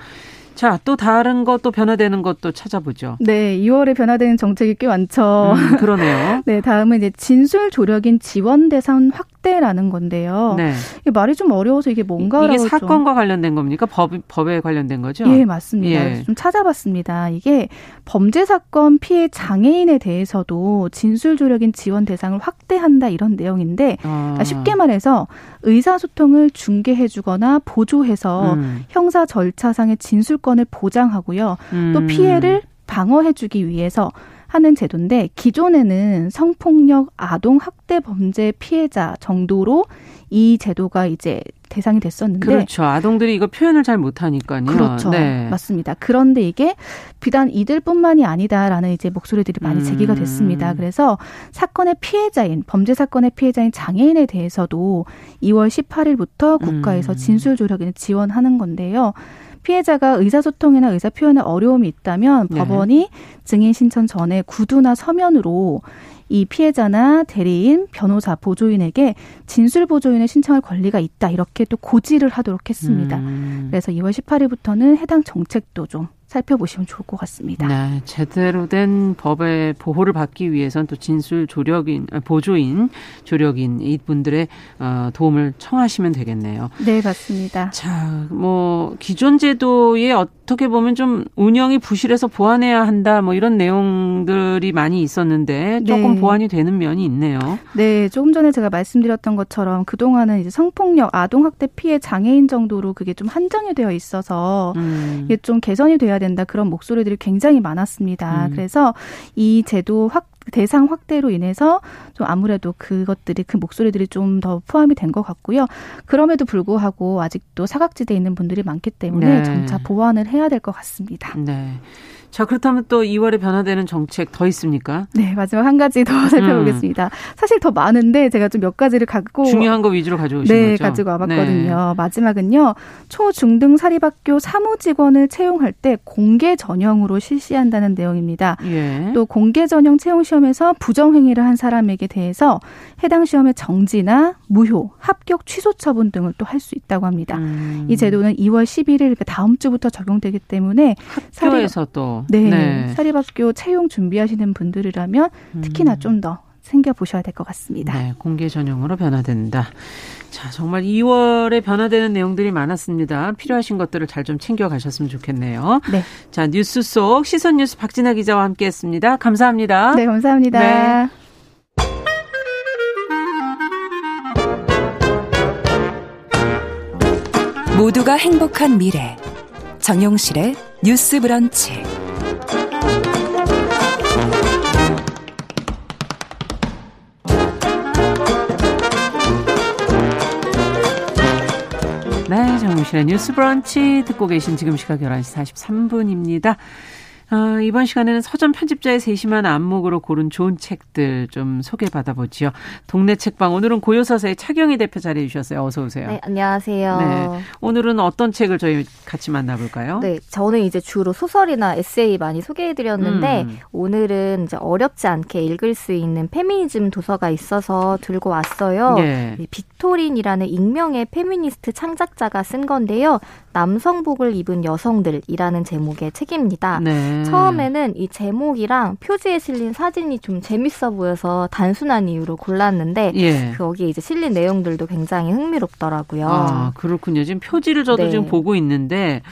자, 또 다른 것도 변화되는 것도 찾아보죠. 네, 2월에 변화되는 정책이 꽤 많죠. 음, [laughs] 그러네요. 네, 다음은 이제 진술 조력인 지원 대상 확대라는 건데요. 네. 말이 좀 어려워서 이게 뭔가라고 이게 사건과 좀. 관련된 겁니까? 법 법에 관련된 거죠? 예, 맞습니다. 예. 좀 찾아봤습니다. 이게 범죄 사건 피해 장애인에 대해서도 진술 조력인 지원 대상을 확대한다 이런 내용인데 아. 그러니까 쉽게 말해서 의사소통을 중개해주거나 보조해서 음. 형사 절차상의 진술권 을 보장하고요. 음. 또 피해를 방어해주기 위해서 하는 제도인데 기존에는 성폭력, 아동 학대 범죄 피해자 정도로 이 제도가 이제 대상이 됐었는데 그렇죠. 아동들이 이거 표현을 잘 못하니까요. 그렇죠. 네. 맞습니다. 그런데 이게 비단 이들뿐만이 아니다라는 이제 목소리들이 많이 제기가 됐습니다. 음. 그래서 사건의 피해자인 범죄 사건의 피해자인 장애인에 대해서도 2월 18일부터 국가에서 음. 진술 조력을 지원하는 건데요. 피해자가 의사소통이나 의사표현에 어려움이 있다면 네. 법원이 증인 신청 전에 구두나 서면으로 이 피해자나 대리인, 변호사, 보조인에게 진술 보조인을 신청할 권리가 있다. 이렇게 또 고지를 하도록 했습니다. 음. 그래서 2월 18일부터는 해당 정책도 좀 살펴보시면 좋을 것 같습니다. 네, 제대로 된 법의 보호를 받기 위해선 또 진술 조력인 아, 보조인 조력인 이분들의 어, 도움을 청하시면 되겠네요. 네, 맞습니다. 자, 뭐 기존 제도에 어 떻게 보면 좀 운영이 부실해서 보완해야 한다 뭐 이런 내용들이 많이 있었는데 조금 네. 보완이 되는 면이 있네요. 네, 조금 전에 제가 말씀드렸던 것처럼 그 동안은 이제 성폭력, 아동학대 피해 장애인 정도로 그게 좀 한정이 되어 있어서 음. 이게 좀 개선이 돼야 된다 그런 목소리들이 굉장히 많았습니다. 음. 그래서 이 제도 확 대상 확대로 인해서 좀 아무래도 그것들이 그 목소리들이 좀 더 포함이 된 것 같고요. 그럼에도 불구하고 아직도 사각지대에 있는 분들이 많기 때문에 네. 점차 보완을 해야 될 것 같습니다. 네. 자, 그렇다면 또 2월에 변화되는 정책 더 있습니까? 네, 마지막 한 가지 더 살펴보겠습니다. 음. 사실 더 많은데 제가 좀 몇 가지를 갖고 중요한 거 위주로 가져오신 네, 거죠? 가지고 와봤거든요. 네. 마지막은요. 초, 중등 사립학교 사무 직원을 채용할 때 공개 전형으로 실시한다는 내용입니다. 예. 또 공개 전형 채용 시험에서 부정 행위를 한 사람에게 대해서 해당 시험의 정지나 무효, 합격 취소 처분 등을 또 할 수 있다고 합니다. 음. 이 제도는 2월 11일 그러니까 다음 주부터 적용되기 때문에 학교에서 또 네, 네. 사립학교 채용 준비하시는 분들이라면 특히나 음. 좀더 챙겨 보셔야 될 것 같습니다. 네, 공개 전형으로 변화된다. 자, 정말 2월에 변화되는 내용들이 많았습니다. 필요하신 것들을 잘 좀 챙겨 가셨으면 좋겠네요. 네. 자, 뉴스 속 시선 뉴스 박진아 기자와 함께 했습니다. 감사합니다. 네, 감사합니다. 네. 모두가 행복한 미래. 정용실의 뉴스 브런치. 정우실의 뉴스 브런치 듣고 계신 지금 시각 11시 43분입니다. 어, 이번 시간에는 서점 편집자의 세심한 안목으로 고른 좋은 책들 좀 소개받아 보지요. 동네 책방 오늘은 고요서사의 차경희 대표 자리해 주셨어요. 어서 오세요. 네, 안녕하세요. 네. 오늘은 어떤 책을 저희 같이 만나볼까요? 네, 저는 이제 주로 소설이나 에세이 많이 소개해 드렸는데 음. 오늘은 이제 어렵지 않게 읽을 수 있는 페미니즘 도서가 있어서 들고 왔어요. 네. 빅토린이라는 익명의 페미니스트 창작자가 쓴 건데요. 남성복을 입은 여성들이라는 제목의 책입니다. 네. 처음에는 이 제목이랑 표지에 실린 사진이 좀 재밌어 보여서 단순한 이유로 골랐는데 예. 거기에 이제 실린 내용들도 굉장히 흥미롭더라고요. 아, 그렇군요. 지금 표지를 저도 네. 지금 보고 있는데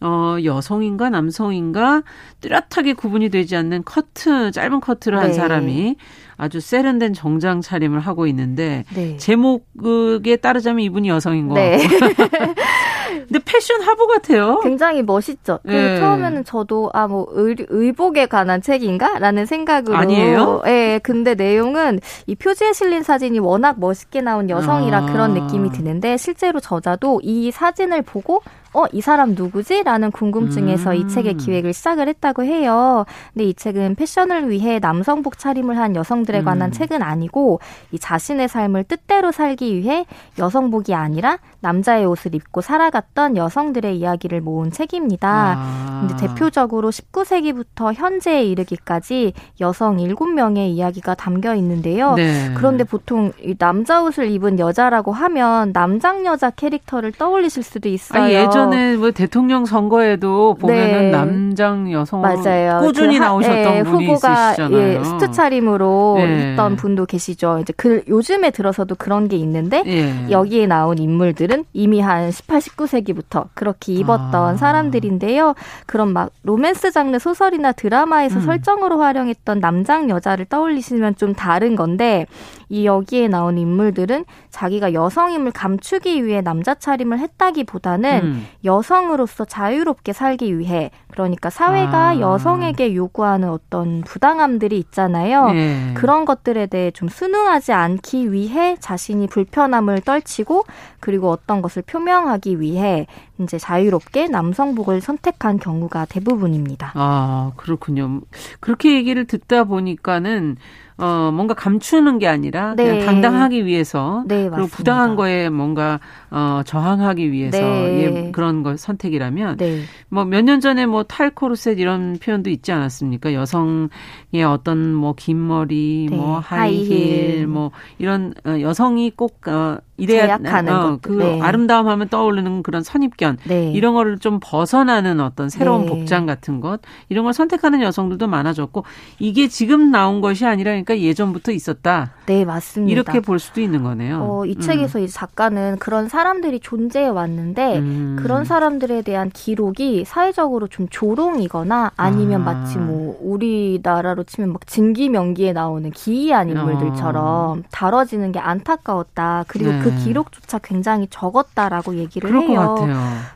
어, 여성인가 남성인가 뚜렷하게 구분이 되지 않는 커트, 짧은 커트를 한 네. 사람이 아주 세련된 정장 차림을 하고 있는데 네. 제목에 따르자면 이분이 여성인 거. 네. [laughs] 근데 패션 화보 같아요. 굉장히 멋있죠. 네. 처음에는 저도 아 뭐 의복에 관한 책인가라는 생각으로 아니에요? 예. 근데 내용은 이 표지에 실린 사진이 워낙 멋있게 나온 여성이라 아. 그런 느낌이 드는데 실제로 저자도 이 사진을 보고 어, 이 사람 누구지? 라는 궁금증에서 음. 이 책의 기획을 시작을 했다고 해요. 근데 이 책은 패션을 위해 남성복 차림을 한 여성들에 관한 음. 책은 아니고 이 자신의 삶을 뜻대로 살기 위해 여성복이 아니라 남자의 옷을 입고 살아갔던 여성들의 이야기를 모은 책입니다. 아. 근데 대표적으로 19세기부터 현재에 이르기까지 여성 7명의 이야기가 담겨 있는데요. 네. 그런데 보통 이 남자 옷을 입은 여자라고 하면 남장 여자 캐릭터를 떠올리실 수도 있어요. 아, 예전 에 뭐 대통령 선거에도 보면은 네. 남장 여성 맞아요. 꾸준히 그 나오셨던 네, 분이 후보가 있으시잖아요. 예, 수트 차림으로 네. 있던 분도 계시죠. 이제 그 요즘에 들어서도 그런 게 있는데 예. 여기에 나온 인물들은 이미 한 18, 19세기부터 그렇게 입었던 아. 사람들인데요. 그런 막 로맨스 장르 소설이나 드라마에서 음. 설정으로 활용했던 남장 여자를 떠올리시면 좀 다른 건데 이 여기에 나온 인물들은 자기가 여성 임을 감추기 위해 남자 차림을 했다기보다는 음. 여성으로서 자유롭게 살기 위해 그러니까 사회가 아. 여성에게 요구하는 어떤 부당함들이 있잖아요. 네. 그런 것들에 대해 좀 순응하지 않기 위해 자신이 불편함을 떨치고 그리고 어떤 것을 표명하기 위해 이제 자유롭게 남성복을 선택한 경우가 대부분입니다. 아, 그렇군요. 그렇게 얘기를 듣다 보니까는 어, 뭔가 감추는 게 아니라 네. 그냥 당당하기 위해서 네, 그리고 부당한 거에 뭔가 어, 저항하기 위해서 네. 예, 그런 걸 선택이라면 네. 뭐몇 년 전에 뭐 탈코르셋 이런 표현도 있지 않았습니까? 여성의 어떤 뭐 긴 머리, 네. 뭐 하이힐, 하이힐, 뭐 이런 어, 여성이 꼭 어, 이래야 어, 그 네. 아름다움 하면 떠오르는 그런 선입견 네. 이런 거를 좀 벗어나는 어떤 새로운 네. 복장 같은 것 이런 걸 선택하는 여성들도 많아졌고 이게 지금 나온 것이 아니라 그러니까 예전부터 있었다. 네, 맞습니다. 이렇게 볼 수도 있는 거네요. 어, 이 음. 책에서 이제 작가는 그런 사람들이 존재해 왔는데 음. 그런 사람들에 대한 기록이 사회적으로 좀 조롱이거나 아니면 아. 마치 뭐 우리나라로 치면 막 진기명기에 나오는 기이한 인물들처럼 어. 다뤄지는 게 안타까웠다. 그리고 네. 그 기록조차 굉장히 적었다라고 얘기를 해요.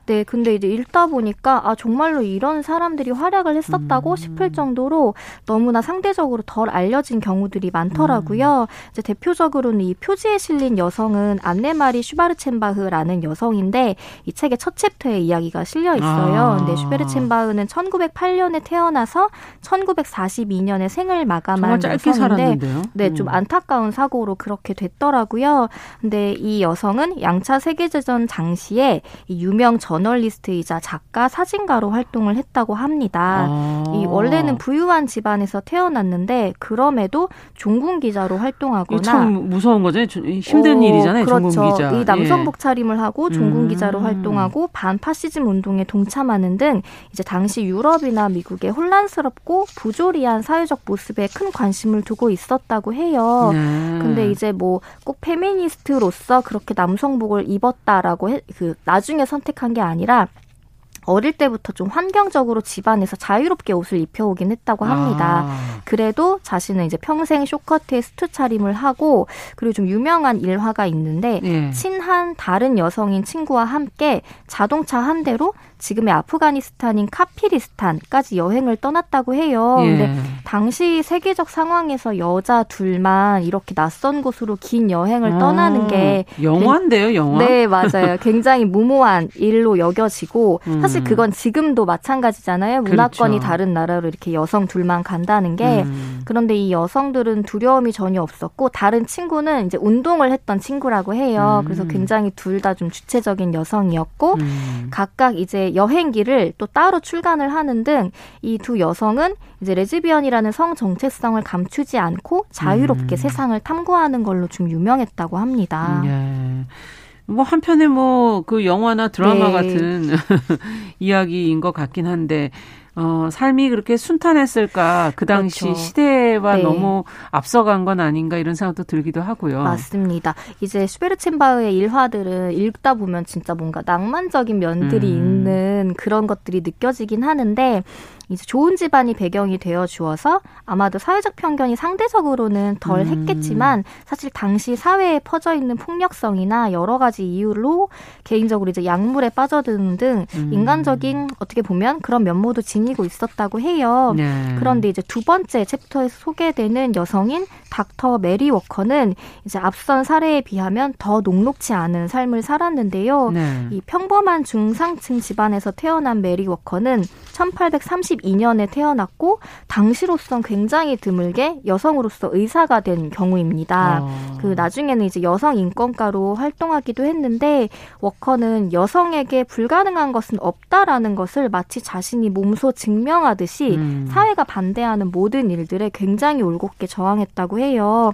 네, 근데 이제 읽다 보니까 아 정말로 이런 사람들이 활약을 했었다고 음. 싶을 정도로 너무나 상대적으로 덜 알려진 경우들이 많더라고요. 음. 이제 대표적으로는 이 표지에 실린 여성은 안네마리 슈바르첸바흐라는 여성인데 이 책의 첫 챕터에 이야기가 실려 있어요. 아. 근데 슈베르첸바흐는 1908년에 태어나서 1942년에 생을 마감한 여성인데 살았는데요? 네, 좀 음. 안타까운 사고로 그렇게 됐더라고요. 근데 이 여성은 양차 세계대전 당시에 유명 저널리스트이자 작가, 사진가로 활동을 했다고 합니다. 아. 이 원래는 부유한 집안에서 태어났는데 그럼에도 종군 기자로 활동하거나 참 무서운 거죠. 힘든 어, 일이잖아요. 그렇죠. 종군 기자. 이 남성복 예. 차림을 하고 종군 기자로 음. 활동하고 반파시즘 운동에 동참하는 등 이제 당시 유럽이나 미국의 혼란스럽고 부조리한 사회적 모습에 큰 관심을 두고 있었다고 해요. 네. 근데 이제 뭐 꼭 페미니스트로서 그렇게 남성복을 입었다라고 해, 그 나중에 선택한 게 아니라 어릴 때부터 좀 환경적으로 집안에서 자유롭게 옷을 입혀오긴 했다고 합니다. 아. 그래도 자신은 이제 평생 쇼트커트에 수트 차림을 하고 그리고 좀 유명한 일화가 있는데 예. 친한 다른 여성인 친구와 함께 자동차 한 대로 지금의 아프가니스탄인 카피리스탄까지 여행을 떠났다고 해요. 예. 근데 당시 세계적 상황에서 여자 둘만 이렇게 낯선 곳으로 긴 여행을 아, 떠나는 게 영화인데요, 영화? 네, 맞아요. 굉장히 무모한 일로 여겨지고 음. 사실 그건 지금도 마찬가지잖아요. 문화권이 그렇죠. 다른 나라로 이렇게 여성 둘만 간다는 게 음. 그런데 이 여성들은 두려움이 전혀 없었고 다른 친구는 이제 운동을 했던 친구라고 해요. 음. 그래서 굉장히 둘 다 좀 주체적인 여성이었고 음. 각각 이제 여행기를 또 따로 출간을 하는 등 이 두 여성은 이제 레즈비언이라는 성 정체성을 감추지 않고 자유롭게 음. 세상을 탐구하는 걸로 좀 유명했다고 합니다. 예. 뭐 한 편의 뭐 그 영화나 드라마 네. 같은 [laughs] 이야기인 것 같긴 한데 어, 삶이 그렇게 순탄했을까? 그 당시 그렇죠. 시대와 네. 너무 앞서간 건 아닌가 이런 생각도 들기도 하고요. 맞습니다. 이제 슈바르첸바흐의 일화들은 읽다 보면 진짜 뭔가 낭만적인 면들이 음. 있는 그런 것들이 느껴지긴 하는데 이제 좋은 집안이 배경이 되어 주어서 아마도 사회적 편견이 상대적으로는 덜 음. 했겠지만 사실 당시 사회에 퍼져 있는 폭력성이나 여러 가지 이유로 개인적으로 이제 약물에 빠져드는 등 음. 인간적인 어떻게 보면 그런 면모도 지니고 있었다고 해요. 네. 그런데 이제 두 번째 챕터에서 소개되는 여성인 닥터 메리 워커는 이제 앞선 사례에 비하면 더 녹록치 않은 삶을 살았는데요. 네. 이 평범한 중상층 집안에서 태어난 메리 워커는 1830 1922년에 태어났고 당시로선 굉장히 드물게 여성으로서 의사가 된 경우입니다. 어. 그 나중에는 이제 여성 인권가로 활동하기도 했는데 워커는 여성에게 불가능한 것은 없다라는 것을 마치 자신이 몸소 증명하듯이 음. 사회가 반대하는 모든 일들에 굉장히 올곧게 저항했다고 해요.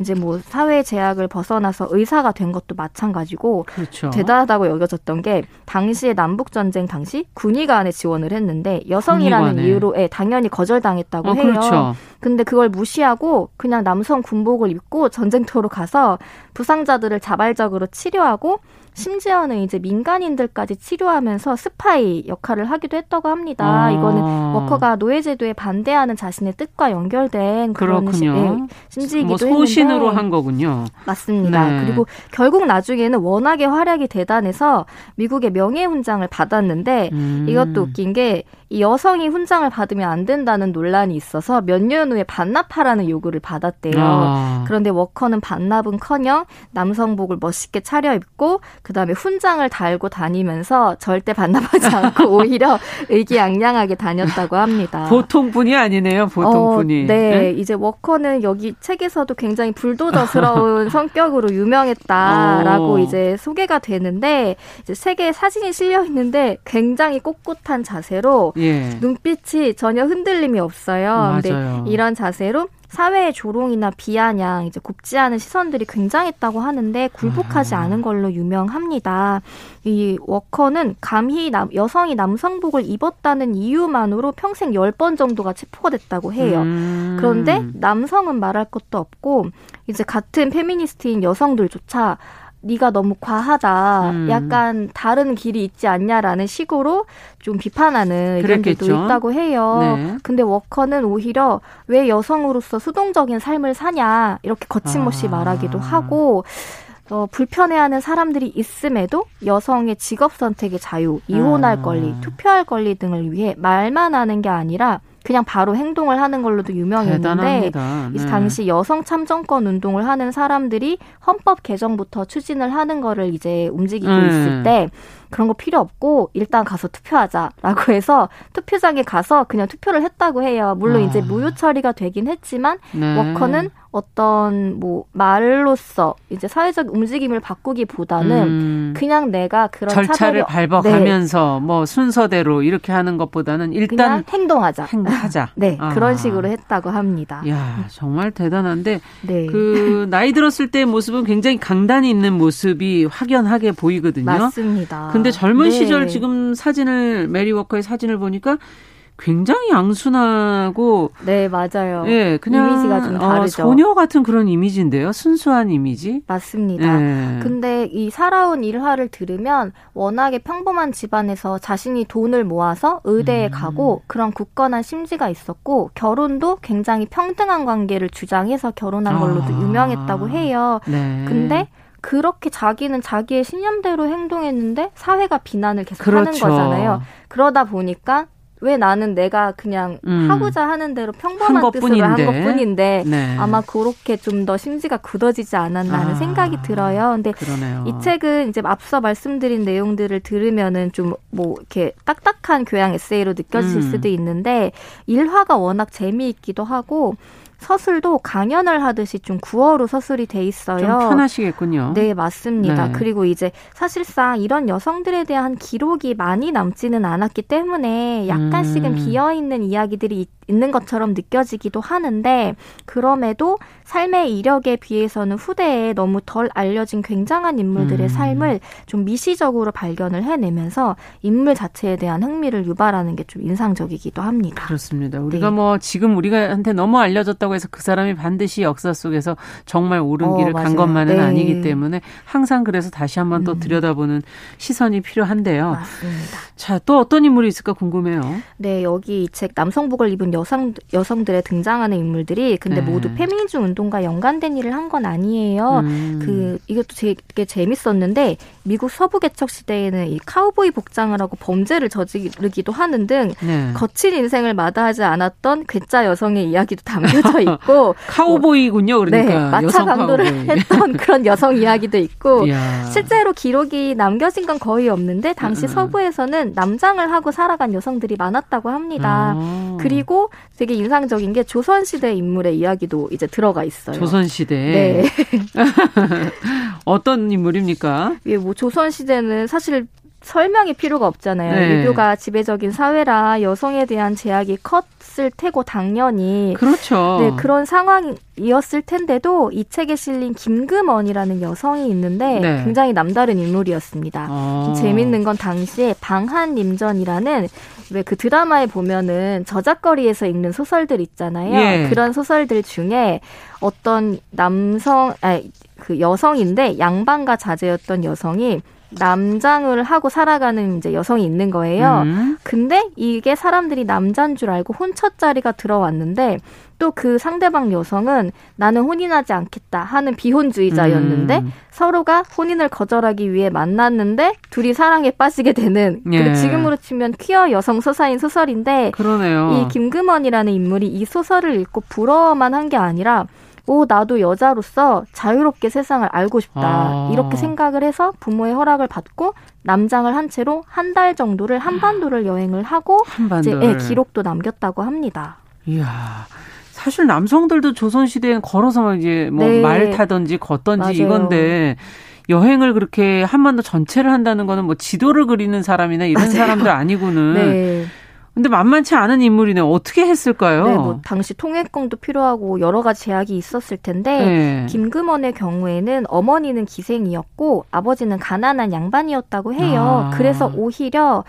이제 뭐 사회 제약을 벗어나서 의사가 된 것도 마찬가지고 그렇죠. 대단하다고 여겨졌던 게 당시의 남북 전쟁 당시 군의관에 지원을 했는데 여성이라는 군의관에. 이유로 예, 당연히 거절당했다고 어, 해요. 그렇죠. 근데 그걸 무시하고 그냥 남성 군복을 입고 전쟁터로 가서 부상자들을 자발적으로 치료하고 심지어는 이제 민간인들까지 치료하면서 스파이 역할을 하기도 했다고 합니다. 아. 이거는 워커가 노예제도에 반대하는 자신의 뜻과 연결된 그런 시, 네, 심지이기도 뭐 소신으로 했는데 한 거군요. 맞습니다. 네. 그리고 결국 나중에는 워낙에 활약이 대단해서 미국의 명예훈장을 받았는데 음. 이것도 웃긴 게 이 여성이 훈장을 받으면 안 된다는 논란이 있어서 몇 년 후에 반납하라는 요구를 받았대요. 아. 그런데 워커는 반납은커녕 남성복을 멋있게 차려입고 그다음에 훈장을 달고 다니면서 절대 반납하지 [laughs] 않고 오히려 의기양양하게 다녔다고 합니다. 보통 분이 아니네요. 보통 어, 분이. 네, 네, 이제 워커는 여기 책에서도 굉장히 불도저스러운 [laughs] 성격으로 유명했다라고 오. 이제 소개가 되는데 이제 세계에 사진이 실려 있는데 굉장히 꼿꼿한 자세로 예. 눈빛이 전혀 흔들림이 없어요. 맞아요. 근데 이런 자세로 사회의 조롱이나 비아냥, 이제 곱지 않은 시선들이 굉장했다고 하는데 굴복하지 아. 않은 걸로 유명합니다. 이 워커는 감히 남, 여성이 남성복을 입었다는 이유만으로 평생 10번 정도가 체포가 됐다고 해요. 음. 그런데 남성은 말할 것도 없고 이제 같은 페미니스트인 여성들조차 네가 너무 과하다. 음. 약간 다른 길이 있지 않냐라는 식으로 좀 비판하는 의견들도 있다고 해요. 네. 근데 워커는 오히려 왜 여성으로서 수동적인 삶을 사냐 이렇게 거침없이 아. 말하기도 하고 어, 불편해하는 사람들이 있음에도 여성의 직업 선택의 자유, 이혼할 아. 권리, 투표할 권리 등을 위해 말만 하는 게 아니라 그냥 바로 행동을 하는 걸로도 유명했는데 네. 당시 여성 참정권 운동을 하는 사람들이 헌법 개정부터 추진을 하는 거를 이제 움직이고 네. 있을 때 그런 거 필요 없고 일단 가서 투표하자라고 [laughs] 해서 투표장에 가서 그냥 투표를 했다고 해요. 물론 아. 이제 무효 처리가 되긴 했지만 네. 워커는 어떤 뭐 말로써 이제 사회적 움직임을 바꾸기보다는 음. 그냥 내가 그런 절차를 밟아가면서 네. 뭐 순서대로 이렇게 하는 것보다는 일단 행동하자. 행동하자. [laughs] 네 아. 그런 식으로 했다고 합니다. 야 정말 대단한데 네. 그 [laughs] 나이 들었을 때 모습은 굉장히 강단이 있는 모습이 확연하게 보이거든요. 맞습니다. 근데 젊은 네. 시절 지금 사진을 메리 워커의 사진을 보니까 굉장히 양순하고 네 맞아요. 예, 그냥 이미지가 좀 어, 다르죠. 어, 소녀 같은 그런 이미지인데요. 순수한 이미지. 맞습니다. 예. 근데 이 살아온 일화를 들으면 워낙에 평범한 집안에서 자신이 돈을 모아서 의대에 음. 가고 그런 굳건한 심지가 있었고 결혼도 굉장히 평등한 관계를 주장해서 결혼한 걸로도 아. 유명했다고 해요. 네. 근데 그렇게 자기는 자기의 신념대로 행동했는데 사회가 비난을 계속 그렇죠. 하는 거잖아요. 그러다 보니까 왜 나는 내가 그냥 음. 하고자 하는 대로 평범한 한 뜻으로 한 것뿐인데 네. 아마 그렇게 좀 더 심지가 굳어지지 않았나 하는 아, 생각이 들어요. 근데 그러네요. 이 책은 이제 앞서 말씀드린 내용들을 들으면은 좀 뭐 이렇게 딱딱한 교양 에세이로 느껴질 음. 수도 있는데 일화가 워낙 재미있기도 하고 서술도 강연을 하듯이 좀 구어로 서술이 돼 있어요. 좀 편하시겠군요. 네, 맞습니다. 네. 그리고 이제 사실상 이런 여성들에 대한 기록이 많이 남지는 않았기 때문에 약간씩은 음. 비어 있는 이야기들이 있는 것처럼 느껴지기도 하는데 그럼에도 삶의 이력에 비해서는 후대에 너무 덜 알려진 굉장한 인물들의 음. 삶을 좀 미시적으로 발견을 해내면서 인물 자체에 대한 흥미를 유발하는 게 좀 인상적이기도 합니다. 그렇습니다. 우리가 네. 뭐 지금 우리가한테 너무 알려졌다고 해서 그 사람이 반드시 역사 속에서 정말 옳은 어, 길을 간 것만은 네. 아니기 때문에 항상 그래서 다시 한번 또 음. 들여다보는 시선이 필요한데요. 맞습니다. 자, 또 어떤 인물이 있을까 궁금해요. 네, 여기 이 책 남성복을 입은 여성 여성들의 등장하는 인물들이 근데 네. 모두 페미니즘 운동과 연관된 일을 한 건 아니에요. 음. 그 이것도 되게 재밌었는데 미국 서부 개척 시대에는 이 카우보이 복장을 하고 범죄를 저지르기도 하는 등 네. 거친 인생을 마다하지 않았던 괴짜 여성의 이야기도 담겨져 [laughs] 있고 카우보이군요. 그러니까 네, 마차 강도를 [laughs] 했던 그런 여성 이야기도 있고 [laughs] 이야. 실제로 기록이 남겨진 건 거의 없는데 당시 음. 서부에서는 남장을 하고 살아간 여성들이 많았다고 합니다. 음. 그리고 되게 인상적인 게 조선시대 인물의 이야기도 이제 들어가 있어요. 조선시대. 네. [laughs] 어떤 인물입니까? 예, 뭐 조선시대는 사실 설명이 필요가 없잖아요. 네. 유교가 지배적인 사회라 여성에 대한 제약이 컸을 테고 당연히 그렇죠. 네, 그런 상황이었을 텐데도 이 책에 실린 김금원이라는 여성이 있는데 네. 굉장히 남다른 인물이었습니다. 어. 재밌는 건 당시에 방한림전이라는 왜 그 드라마에 보면은 저작거리에서 읽는 소설들 있잖아요. 예. 그런 소설들 중에 어떤 남성 아니 그 여성인데 양반과 자제였던 여성이 남장을 하고 살아가는 이제 여성이 있는 거예요. 음. 근데 이게 사람들이 남자인 줄 알고 혼처 자리가 들어왔는데 또 그 상대방 여성은 나는 혼인하지 않겠다 하는 비혼주의자였는데 음. 서로가 혼인을 거절하기 위해 만났는데 둘이 사랑에 빠지게 되는 예. 지금으로 치면 퀴어 여성 서사인 소설인데 그러네요. 이 김금원이라는 인물이 이 소설을 읽고 부러워만 한 게 아니라 오, 나도 여자로서 자유롭게 세상을 알고 싶다. 아. 이렇게 생각을 해서 부모의 허락을 받고 남장을 한 채로 한 달 정도를 한반도를 여행을 하고 이제 예, 기록도 남겼다고 합니다. 이야. 사실 남성들도 조선시대엔 걸어서 이제 뭐말 네. 타든지 걷든지 맞아요. 이건데 여행을 그렇게 한반도 전체를 한다는 거는 뭐 지도를 그리는 사람이나 이런 맞아요. 사람들 아니고는 네. 근데 만만치 않은 인물이네. 어떻게 했을까요? 네, 뭐 당시 통행권도 필요하고 여러 가지 제약이 있었을 텐데 네. 김금원의 경우에는 어머니는 기생이었고 아버지는 가난한 양반이었다고 해요. 아. 그래서 오히려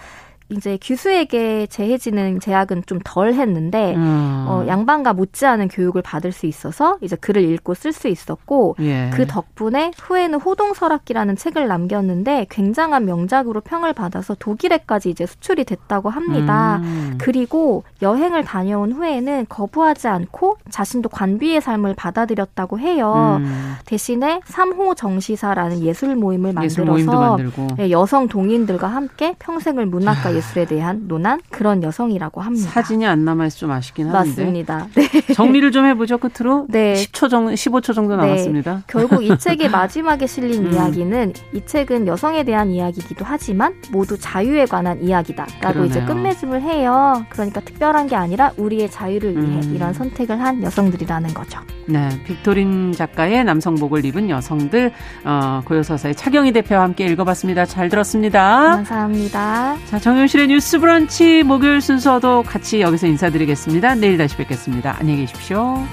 이제 규수에게 재해지는 제약은 좀 덜 했는데 음. 어, 양반과 못지않은 교육을 받을 수 있어서 이제 글을 읽고 쓸 수 있었고 예. 그 덕분에 후에는 호동설악기라는 책을 남겼는데 굉장한 명작으로 평을 받아서 독일에까지 이제 수출이 됐다고 합니다. 음. 그리고 여행을 다녀온 후에는 거부하지 않고 자신도 관비의 삶을 받아들였다고 해요. 음. 대신에 삼호 정시사라는 예술 모임을 만들어서 예술 예, 여성 동인들과 함께 평생을 문학과 예술에 대한 논한 그런 여성이라고 합니다. 사진이 안 남아서 좀 아쉽긴 한데. 맞습니다. [laughs] 네. 정리를 좀 해보죠. 끝으로. 네. 10초 정도, 15초 정도 네. 남았습니다. 네. 결국 이 책의 [laughs] 마지막에 실린 음. 이야기는 이 책은 여성에 대한 이야기이기도 하지만 모두 자유에 관한 이야기다라고 그러네요. 이제 끝맺음을 해요. 그러니까 특별한 게 아니라 우리의 자유를 위해 음. 이런 선택을 한 여성들이라는 거죠. 네, 빅토린 작가의 남성복을 입은 여성들 어, 고요서사의 차경희 대표와 함께 읽어봤습니다. 잘 들었습니다. 감사합니다. 자, 정 영실의 뉴스 브런치 목요일 순서도 같이 여기서 인사드리겠습니다. 내일 다시 뵙겠습니다. 안녕히 계십시오.